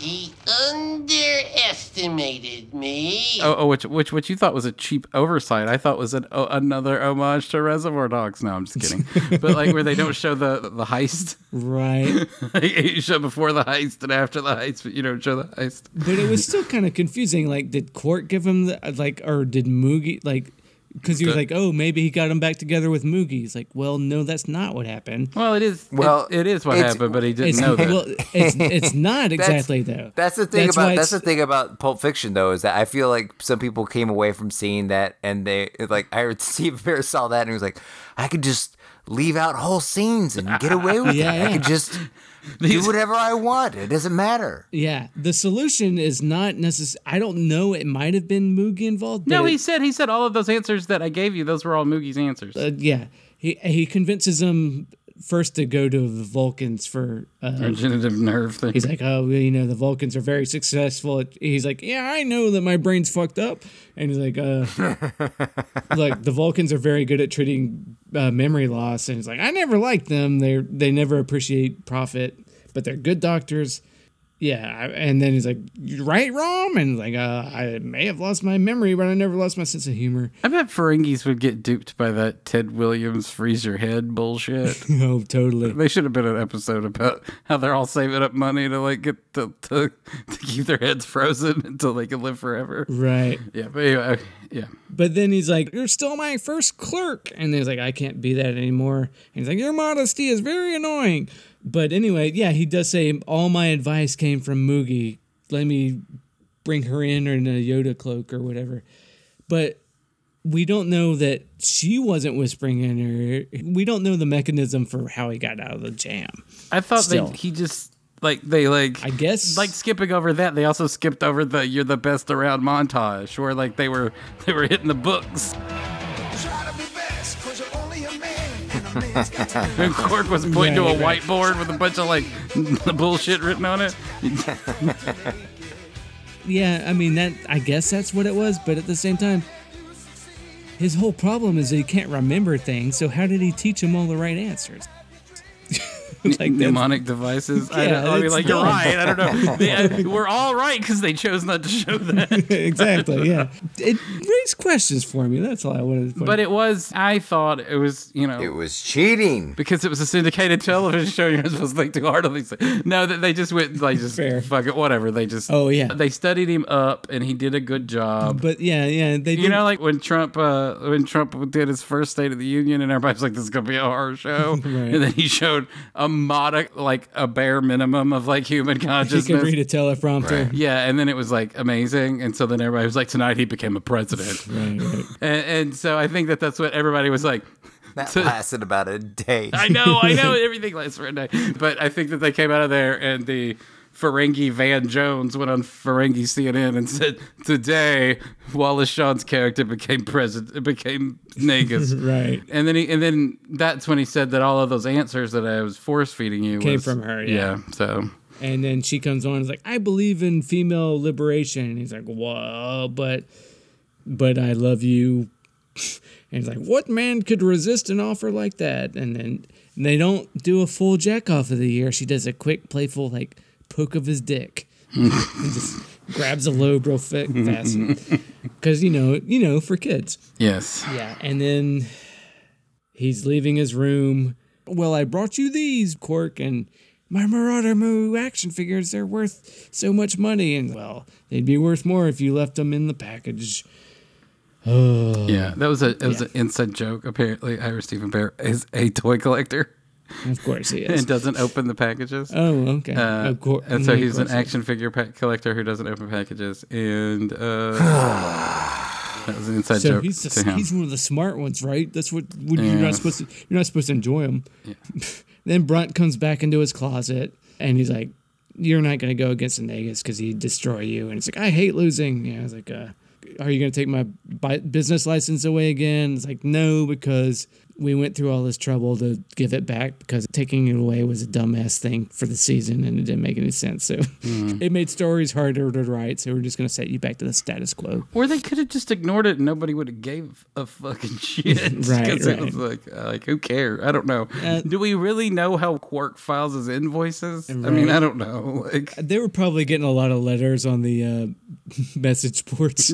He underestimated me. Oh, oh, which which which you thought was a cheap oversight. I thought was an, oh, another homage to Reservoir Dogs. No, I'm just kidding. but like where they don't show the the heist. Right. you show before the heist and after the heist, but you don't show the heist. But it was still kind of confusing. Like, did Quark give him the like, or did Moogie like? Because he was like, oh, maybe he got him back together with Moogie. He's like, well, no, that's not what happened. Well, it is. Well, it, it is what happened, but he didn't know that. well, it's it's not exactly though. That's the thing That's about that's the thing about Pulp Fiction though is that I feel like some people came away from seeing that and they like I heard Steve Behr saw that and he was like, I could just leave out whole scenes and get away with Yeah, it. yeah. I could just do whatever I want. It doesn't matter. Yeah, the solution is not necessary. I don't know. It might have been Moogie involved. no, he it- said he said all of those answers that I gave you. Those were all Moogie's answers. uh, yeah, he he convinces him first to go to the Vulcans for. Uh, Regenerative nerve thing. he's like, oh, well, you know, the Vulcans are very successful. He's like, yeah, I know that my brain's fucked up, and he's like, uh, like the Vulcans are very good at treating uh, memory loss, and he's like, I never liked them. They they never appreciate profit, but they're good doctors. Yeah, and then he's like, "You right, Rom?" And like, uh, I may have lost my memory, but I never lost my sense of humor. I bet Ferengis would get duped by that Ted Williams freeze your head bullshit. oh, totally. they should have been an episode about how they're all saving up money to like get to, to, to keep their heads frozen until they can live forever. Right. Yeah, but anyway, yeah. But then he's like, You're still my first clerk. And he's like, I can't be that anymore. And he's like, Your modesty is very annoying. But anyway, yeah, he does say, All my advice came from Moogie. Let me bring her in in a Yoda cloak or whatever. But we don't know that she wasn't whispering in her. We don't know the mechanism for how he got out of the jam. I thought Still. they he just like they like I guess like skipping over that they also skipped over the you're the best around montage where like they were they were hitting the books And a man's got to and Quark was pointing to a right. whiteboard with a bunch of like bullshit written on it Yeah, I mean that. I guess that's what it was. But at the same time, his whole problem is that he can't remember things. So how did he teach him all the right answers? like that's- mnemonic devices I, Yeah, don't, I mean it's like you're right I don't know They- we're all right because they chose not to show that exactly. Yeah, it raised questions for me. That's all I wanted. to point but it was I thought it was you know It was cheating. because it was a syndicated television show, you're not supposed to think too hard of these things. No, that they just went like just Fair. fuck it, whatever. They just Oh, yeah. they studied him up, and he did a good job. But yeah, yeah, they. you know, like when Trump uh, when Trump did his first State of the Union, and everybody's like, "This is gonna be a horror show," and then he showed a modest, like a bare minimum of like human consciousness. he consciousness. could read a teleprompter. yeah, and then it was like amazing, and so then everybody was like, "Tonight he became a president," Right, right. and, and so I think that that's what everybody was like. That So- lasted about a day. I know, I know, everything lasts for a day. But I think that they came out of there and the Ferengi Van Jones went on Ferengi CNN and said, "Today, Wallace Shawn's character became president, became Nagus." Right. And then he, and then that's when he said that all of those answers that I was force feeding you Came was- from her, yeah. So And then she comes on and is like, I believe in female liberation. And he's like, Whoa, but but I love you. And he's like, What man could resist an offer like that? And then they don't do a full jack off of the year. She does a quick, playful, like poke of his dick. and just grabs a lobe real fa- fast. Because, you know, you know, for kids. yes, Yeah, and then he's leaving his room. Well, I brought you these, Quark, and my Marauder Mo action figures. They're worth so much money, and well, they'd be worth more if you left them in the package. yeah, that was a it was Yeah. an inside joke. Apparently, Ira Steven Behr is a toy collector. Of course he is. and doesn't open the packages. Oh, okay. Uh, of course. and so he's an course he is. action figure pa- collector who doesn't open packages, and uh, that was an inside So joke he's to him. he's one of the smart ones, right? That's what when you're not supposed to. You're not supposed to enjoy him. then Brunt comes back into his closet and he's like, "You're not going to go against the Nagus because he'd destroy you." And it's like, "I hate losing." Yeah, I was like, uh, "Are you going to take my business license away again?" It's like, "No, because." We went through all this trouble to give it back because taking it away was a dumbass thing for the season and it didn't make any sense. So Mm. it made stories harder to write. So we're just going to set you back to the status quo. Or they could have just ignored it and nobody would have gave a fucking shit. Right, 'Cause it was right. like, uh, like who cares? I don't know. Uh, Do we really know how Quark files his invoices? I mean, I don't know. Like, They were probably getting a lot of letters on the uh, message boards.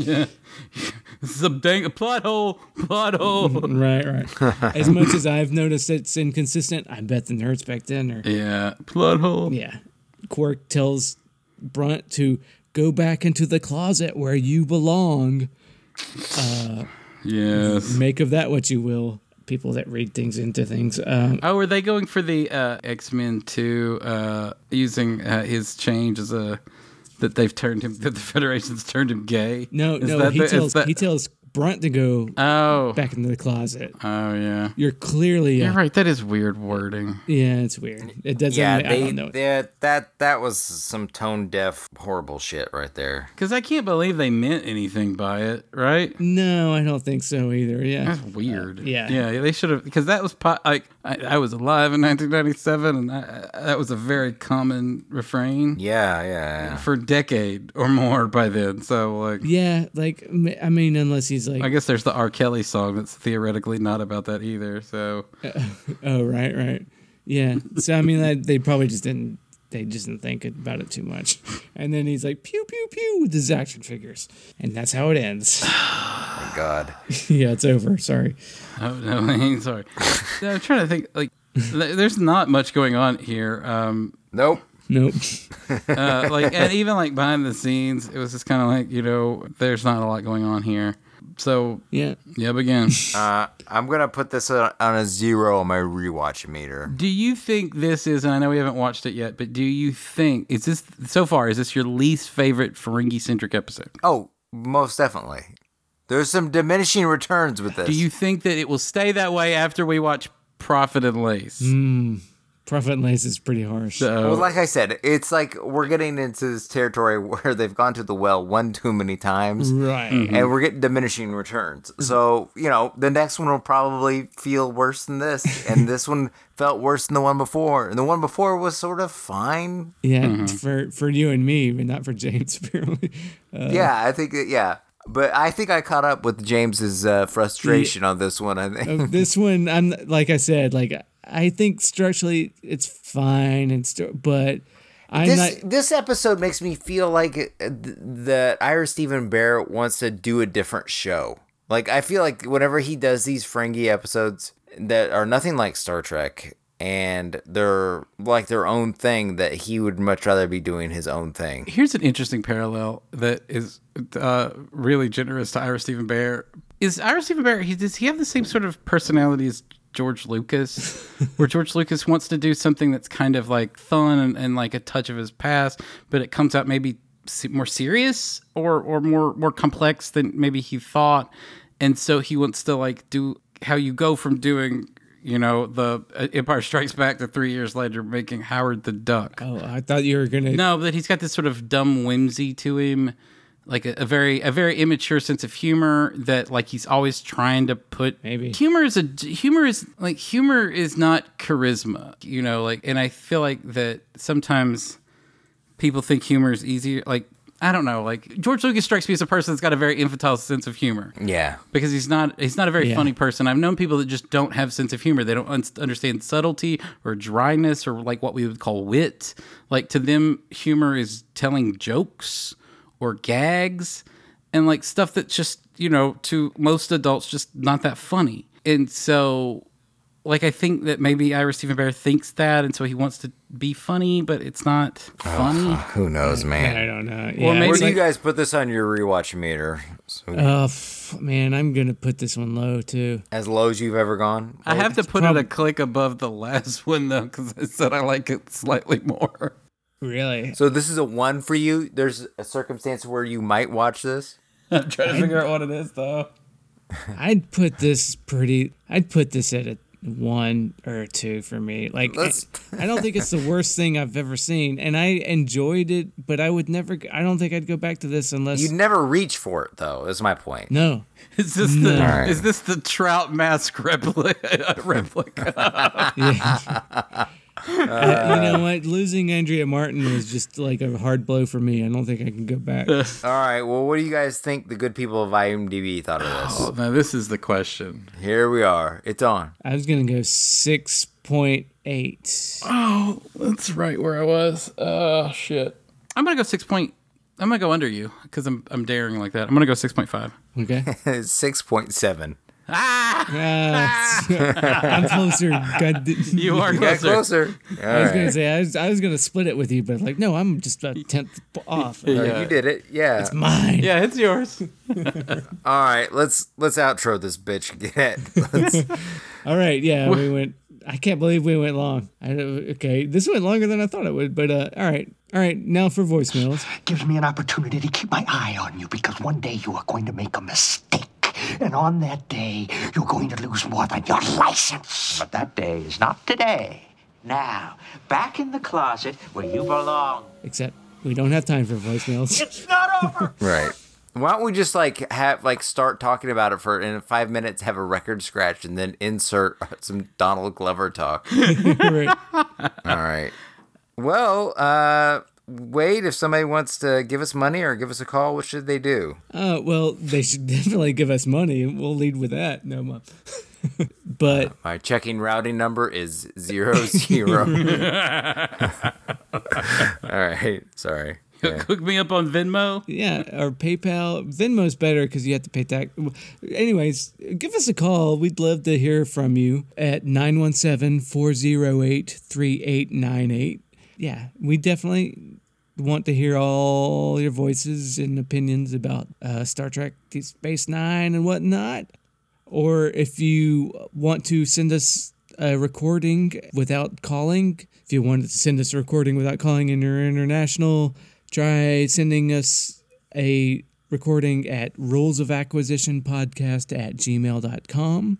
This is a dang plot hole, plot hole. right, right. As much as I've noticed it's inconsistent, I bet the nerds back then are. yeah, plot hole. Yeah. Quark tells Brunt to go back into the closet where you belong. Yes. Make of that what you will. People that read things into things. Um, Oh, are they going for the uh, X Men two, uh, using uh, his change as a that they've turned him that the Federation's turned him gay? no, Is no. that He the- tells that- he tells Brunt to go Oh, back into the closet. oh yeah. You're clearly. You're uh, right. That is weird wording. Yeah, it's weird. It doesn't. Yeah, I they, don't know. they that that was some tone deaf horrible shit right there. Because I can't believe they meant anything by it, right? No, I don't think so either. Yeah. That's weird. yeah. yeah. They should have because that was po- like I, I was alive in 1997, and I, I, that was a very common refrain Yeah, yeah, yeah. for a decade or more by then. So like, Yeah, like I mean, unless he's like, I guess there's the R. Kelly song that's theoretically not about that either. So oh right, right, yeah. So I mean, that, they probably just didn't. They just didn't think about it too much. And then he's like, pew pew pew with his action figures, and that's how it ends. Thank God. yeah, it's over. Sorry. oh no, sorry. So I'm trying to think like. th- There's not much going on here. Um, Nope. Nope. uh, like and even like behind the scenes, it was just kind of like you know, there's not a lot going on here. So Yeah. yep, again. Uh, I'm gonna put this on on a zero on my rewatch meter. Do you think this is? And I know we haven't watched it yet, but do you think is this so far? Is this your least favorite Ferengi centric episode? Oh, most definitely. There's some diminishing returns with this. Do you think that it will stay that way after we watch Profit and Lace? Profit and Lace is pretty harsh. So, Well, like I said, it's like we're getting into this territory where they've gone to the well one too many times. right. And mm-hmm. we're getting diminishing returns. Mm-hmm. So, you know, the next one will probably feel worse than this. And this one felt worse than the one before. And the one before was sort of fine. Yeah, mm-hmm. for for you and me, but not for James apparently. Uh, yeah, I think, that, yeah. But I think I caught up with James's uh, frustration on this one. I think. this one i'm like i said like i think structurally it's fine and st- but i'm this not this episode makes me feel like uh, th- that Ira Steven Behr wants to do a different show. Like I feel like whenever he does these Ferengi episodes that are nothing like Star Trek and they're like their own thing, that he would much rather be doing his own thing. here's an interesting parallel that is uh, really generous to Ira Steven Behr. Is Ira Steven Behr? He does he have the same sort of personality as George Lucas, where George Lucas wants to do something that's kind of like fun and, and like a touch of his past, but it comes out maybe more serious or or more more complex than maybe he thought, and so he wants to like do how you go from doing. You know, the uh, Empire Strikes Back to three years later making Howard the Duck. oh i thought you were gonna No, but he's got this sort of dumb whimsy to him, like a, a very a very immature sense of humor that like he's always trying to put. Maybe. humor is a humor is like humor is not charisma, you know. Like, and I feel like that sometimes people think humor is easier. Like, I don't know. Like George Lucas strikes me as a person that's got a very infantile sense of humor Yeah. because he's not he's not a very Yeah. funny person. I've known people that just don't have sense of humor. They don't un- understand subtlety or dryness or like what we would call wit. Like to them, humor is telling jokes or gags and like stuff that's just you know to most adults just not that funny. And so like I think that maybe Ira Steven Behr thinks that, and so he wants to be funny, but it's not funny. Who knows, man? I don't know. Or Yeah, maybe Where do like, you guys put this on your rewatch meter? So, oh f- man, I'm gonna put this one low too. as low as you've ever gone? I have to put prob- it a click above the last one though, because I said I like it slightly more. Really? So this is a one for you. There's a circumstance where you might watch this. I'm trying to figure out what it is though. I'd put this pretty. I'd put this at a one or two for me. Like, I, I don't think it's the worst thing I've ever seen, and I enjoyed it. But I would never. I don't think I'd go back to this unless. You'd never reach for it, though. Is my point. no, Is this the Alright. is this the Trout mask replica? replica? yeah. Uh, you know what? Losing Andrea Martin was just like a hard blow for me. I don't think I can go back. All right. Well, what do you guys think the good people of IMDb thought of this? Oh, now this is the question. Here we are. It's on. I was gonna go six point eight. Oh, that's right where I was. Oh shit. I'm gonna go six point. I'm gonna go under you because I'm I'm daring like that. I'm gonna go six point five. Okay. Six point seven. Ah, I'm closer. God, You are Got closer. closer. I was gonna say I was, I was gonna split it with you, but like no, I'm just a tenth off. All right, You did it. Yeah. It's mine. Yeah, it's yours. All right. Let's let's outro this bitch. Get it. All right. Yeah, we went. I can't believe we went long. I okay, this went longer than I thought it would. But uh, all right, all right. Now for voicemails. gives me an opportunity to keep my eye on you because one day you are going to make a mistake. And on that day, you're going to lose more than your license. But that day is not today. Now, back in the closet where you belong. Except we don't have time for voicemails. It's not over. right. Why don't we just like have like start talking about it for in five minutes, have a record scratch, and then insert some Donald Glover talk. Right. All right. Well, uh, Wade, if somebody wants to give us money or give us a call, what should they do? Uh, well, they should definitely give us money, and we'll lead with that. No, Mom. but My checking routing number is zero zero. All right. Sorry. Yeah. Hook me up on Venmo. yeah, or PayPal. Venmo's better because you have to pay tax. Anyways, give us a call. We'd love to hear from you at 917 408 3898. Yeah, we definitely want to hear all your voices and opinions about uh, Star Trek Space Nine and whatnot. Or if you want to send us a recording without calling, if you want to send us a recording without calling and you're international, try sending us a recording at rules of acquisition podcast at gmail.com.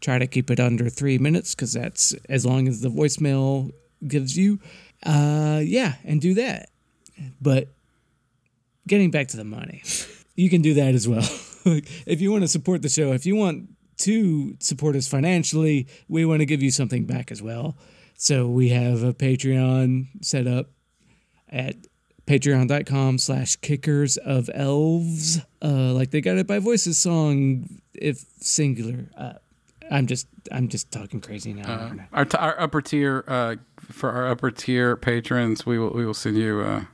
Try to keep it under three minutes because that's as long as the voicemail gives you. Uh, yeah, and do that. But getting back to the money, you can do that as well. if you want to support the show, if you want to support us financially, we want to give you something back as well. So we have a Patreon set up at patreon.com slash kickers of elves. Uh, like Guided by Voices song, if singular. Uh, I'm just I'm just talking crazy now. Uh, our, t- our upper tier uh, for our upper tier patrons, we will we will send you. Uh,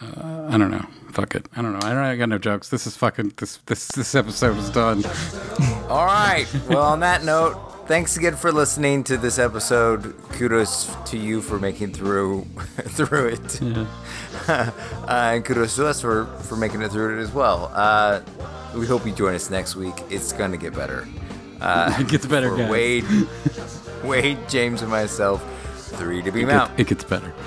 uh, I don't know. Fuck it. I don't know. I don't. I got no jokes. This is fucking. This this this episode is done. All right. Well, on that note, thanks again for listening to this episode. Kudos to you for making through through it, uh, and kudos to us for for making it through it as well. Uh, we hope you join us next week. It's gonna get better. Uh, It gets better, for guys. Wade, Wade, James, and myself. Three to beam It, out. it gets better.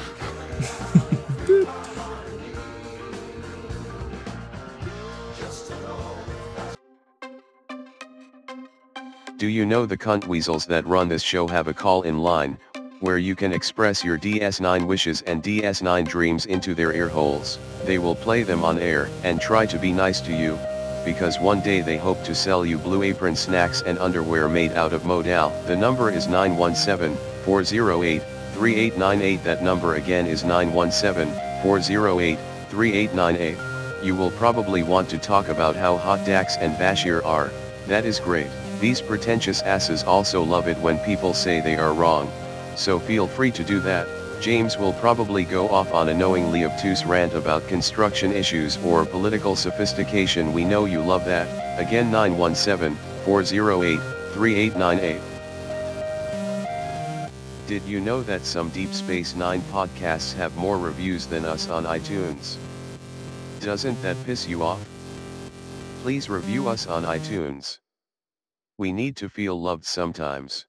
Do you know the cunt weasels that run this show have a call in line, where you can express your DS9 wishes and DS9 dreams into their ear holes. They will play them on air and try to be nice to you, because one day they hope to sell you blue apron snacks and underwear made out of modal. The number is 917-408-3898. That number again is 917-408-3898. You will probably want to talk about how hot Dax and Bashir are, that is great. These pretentious asses also love it when people say they are wrong, so feel free to do that. James will probably go off on a knowingly obtuse rant about construction issues or political sophistication. We know you love that. Again 917 408 3898. Did you know that some Deep Space Nine podcasts have more reviews than us on iTunes? Doesn't that piss you off? Please review us on iTunes. We need to feel loved sometimes.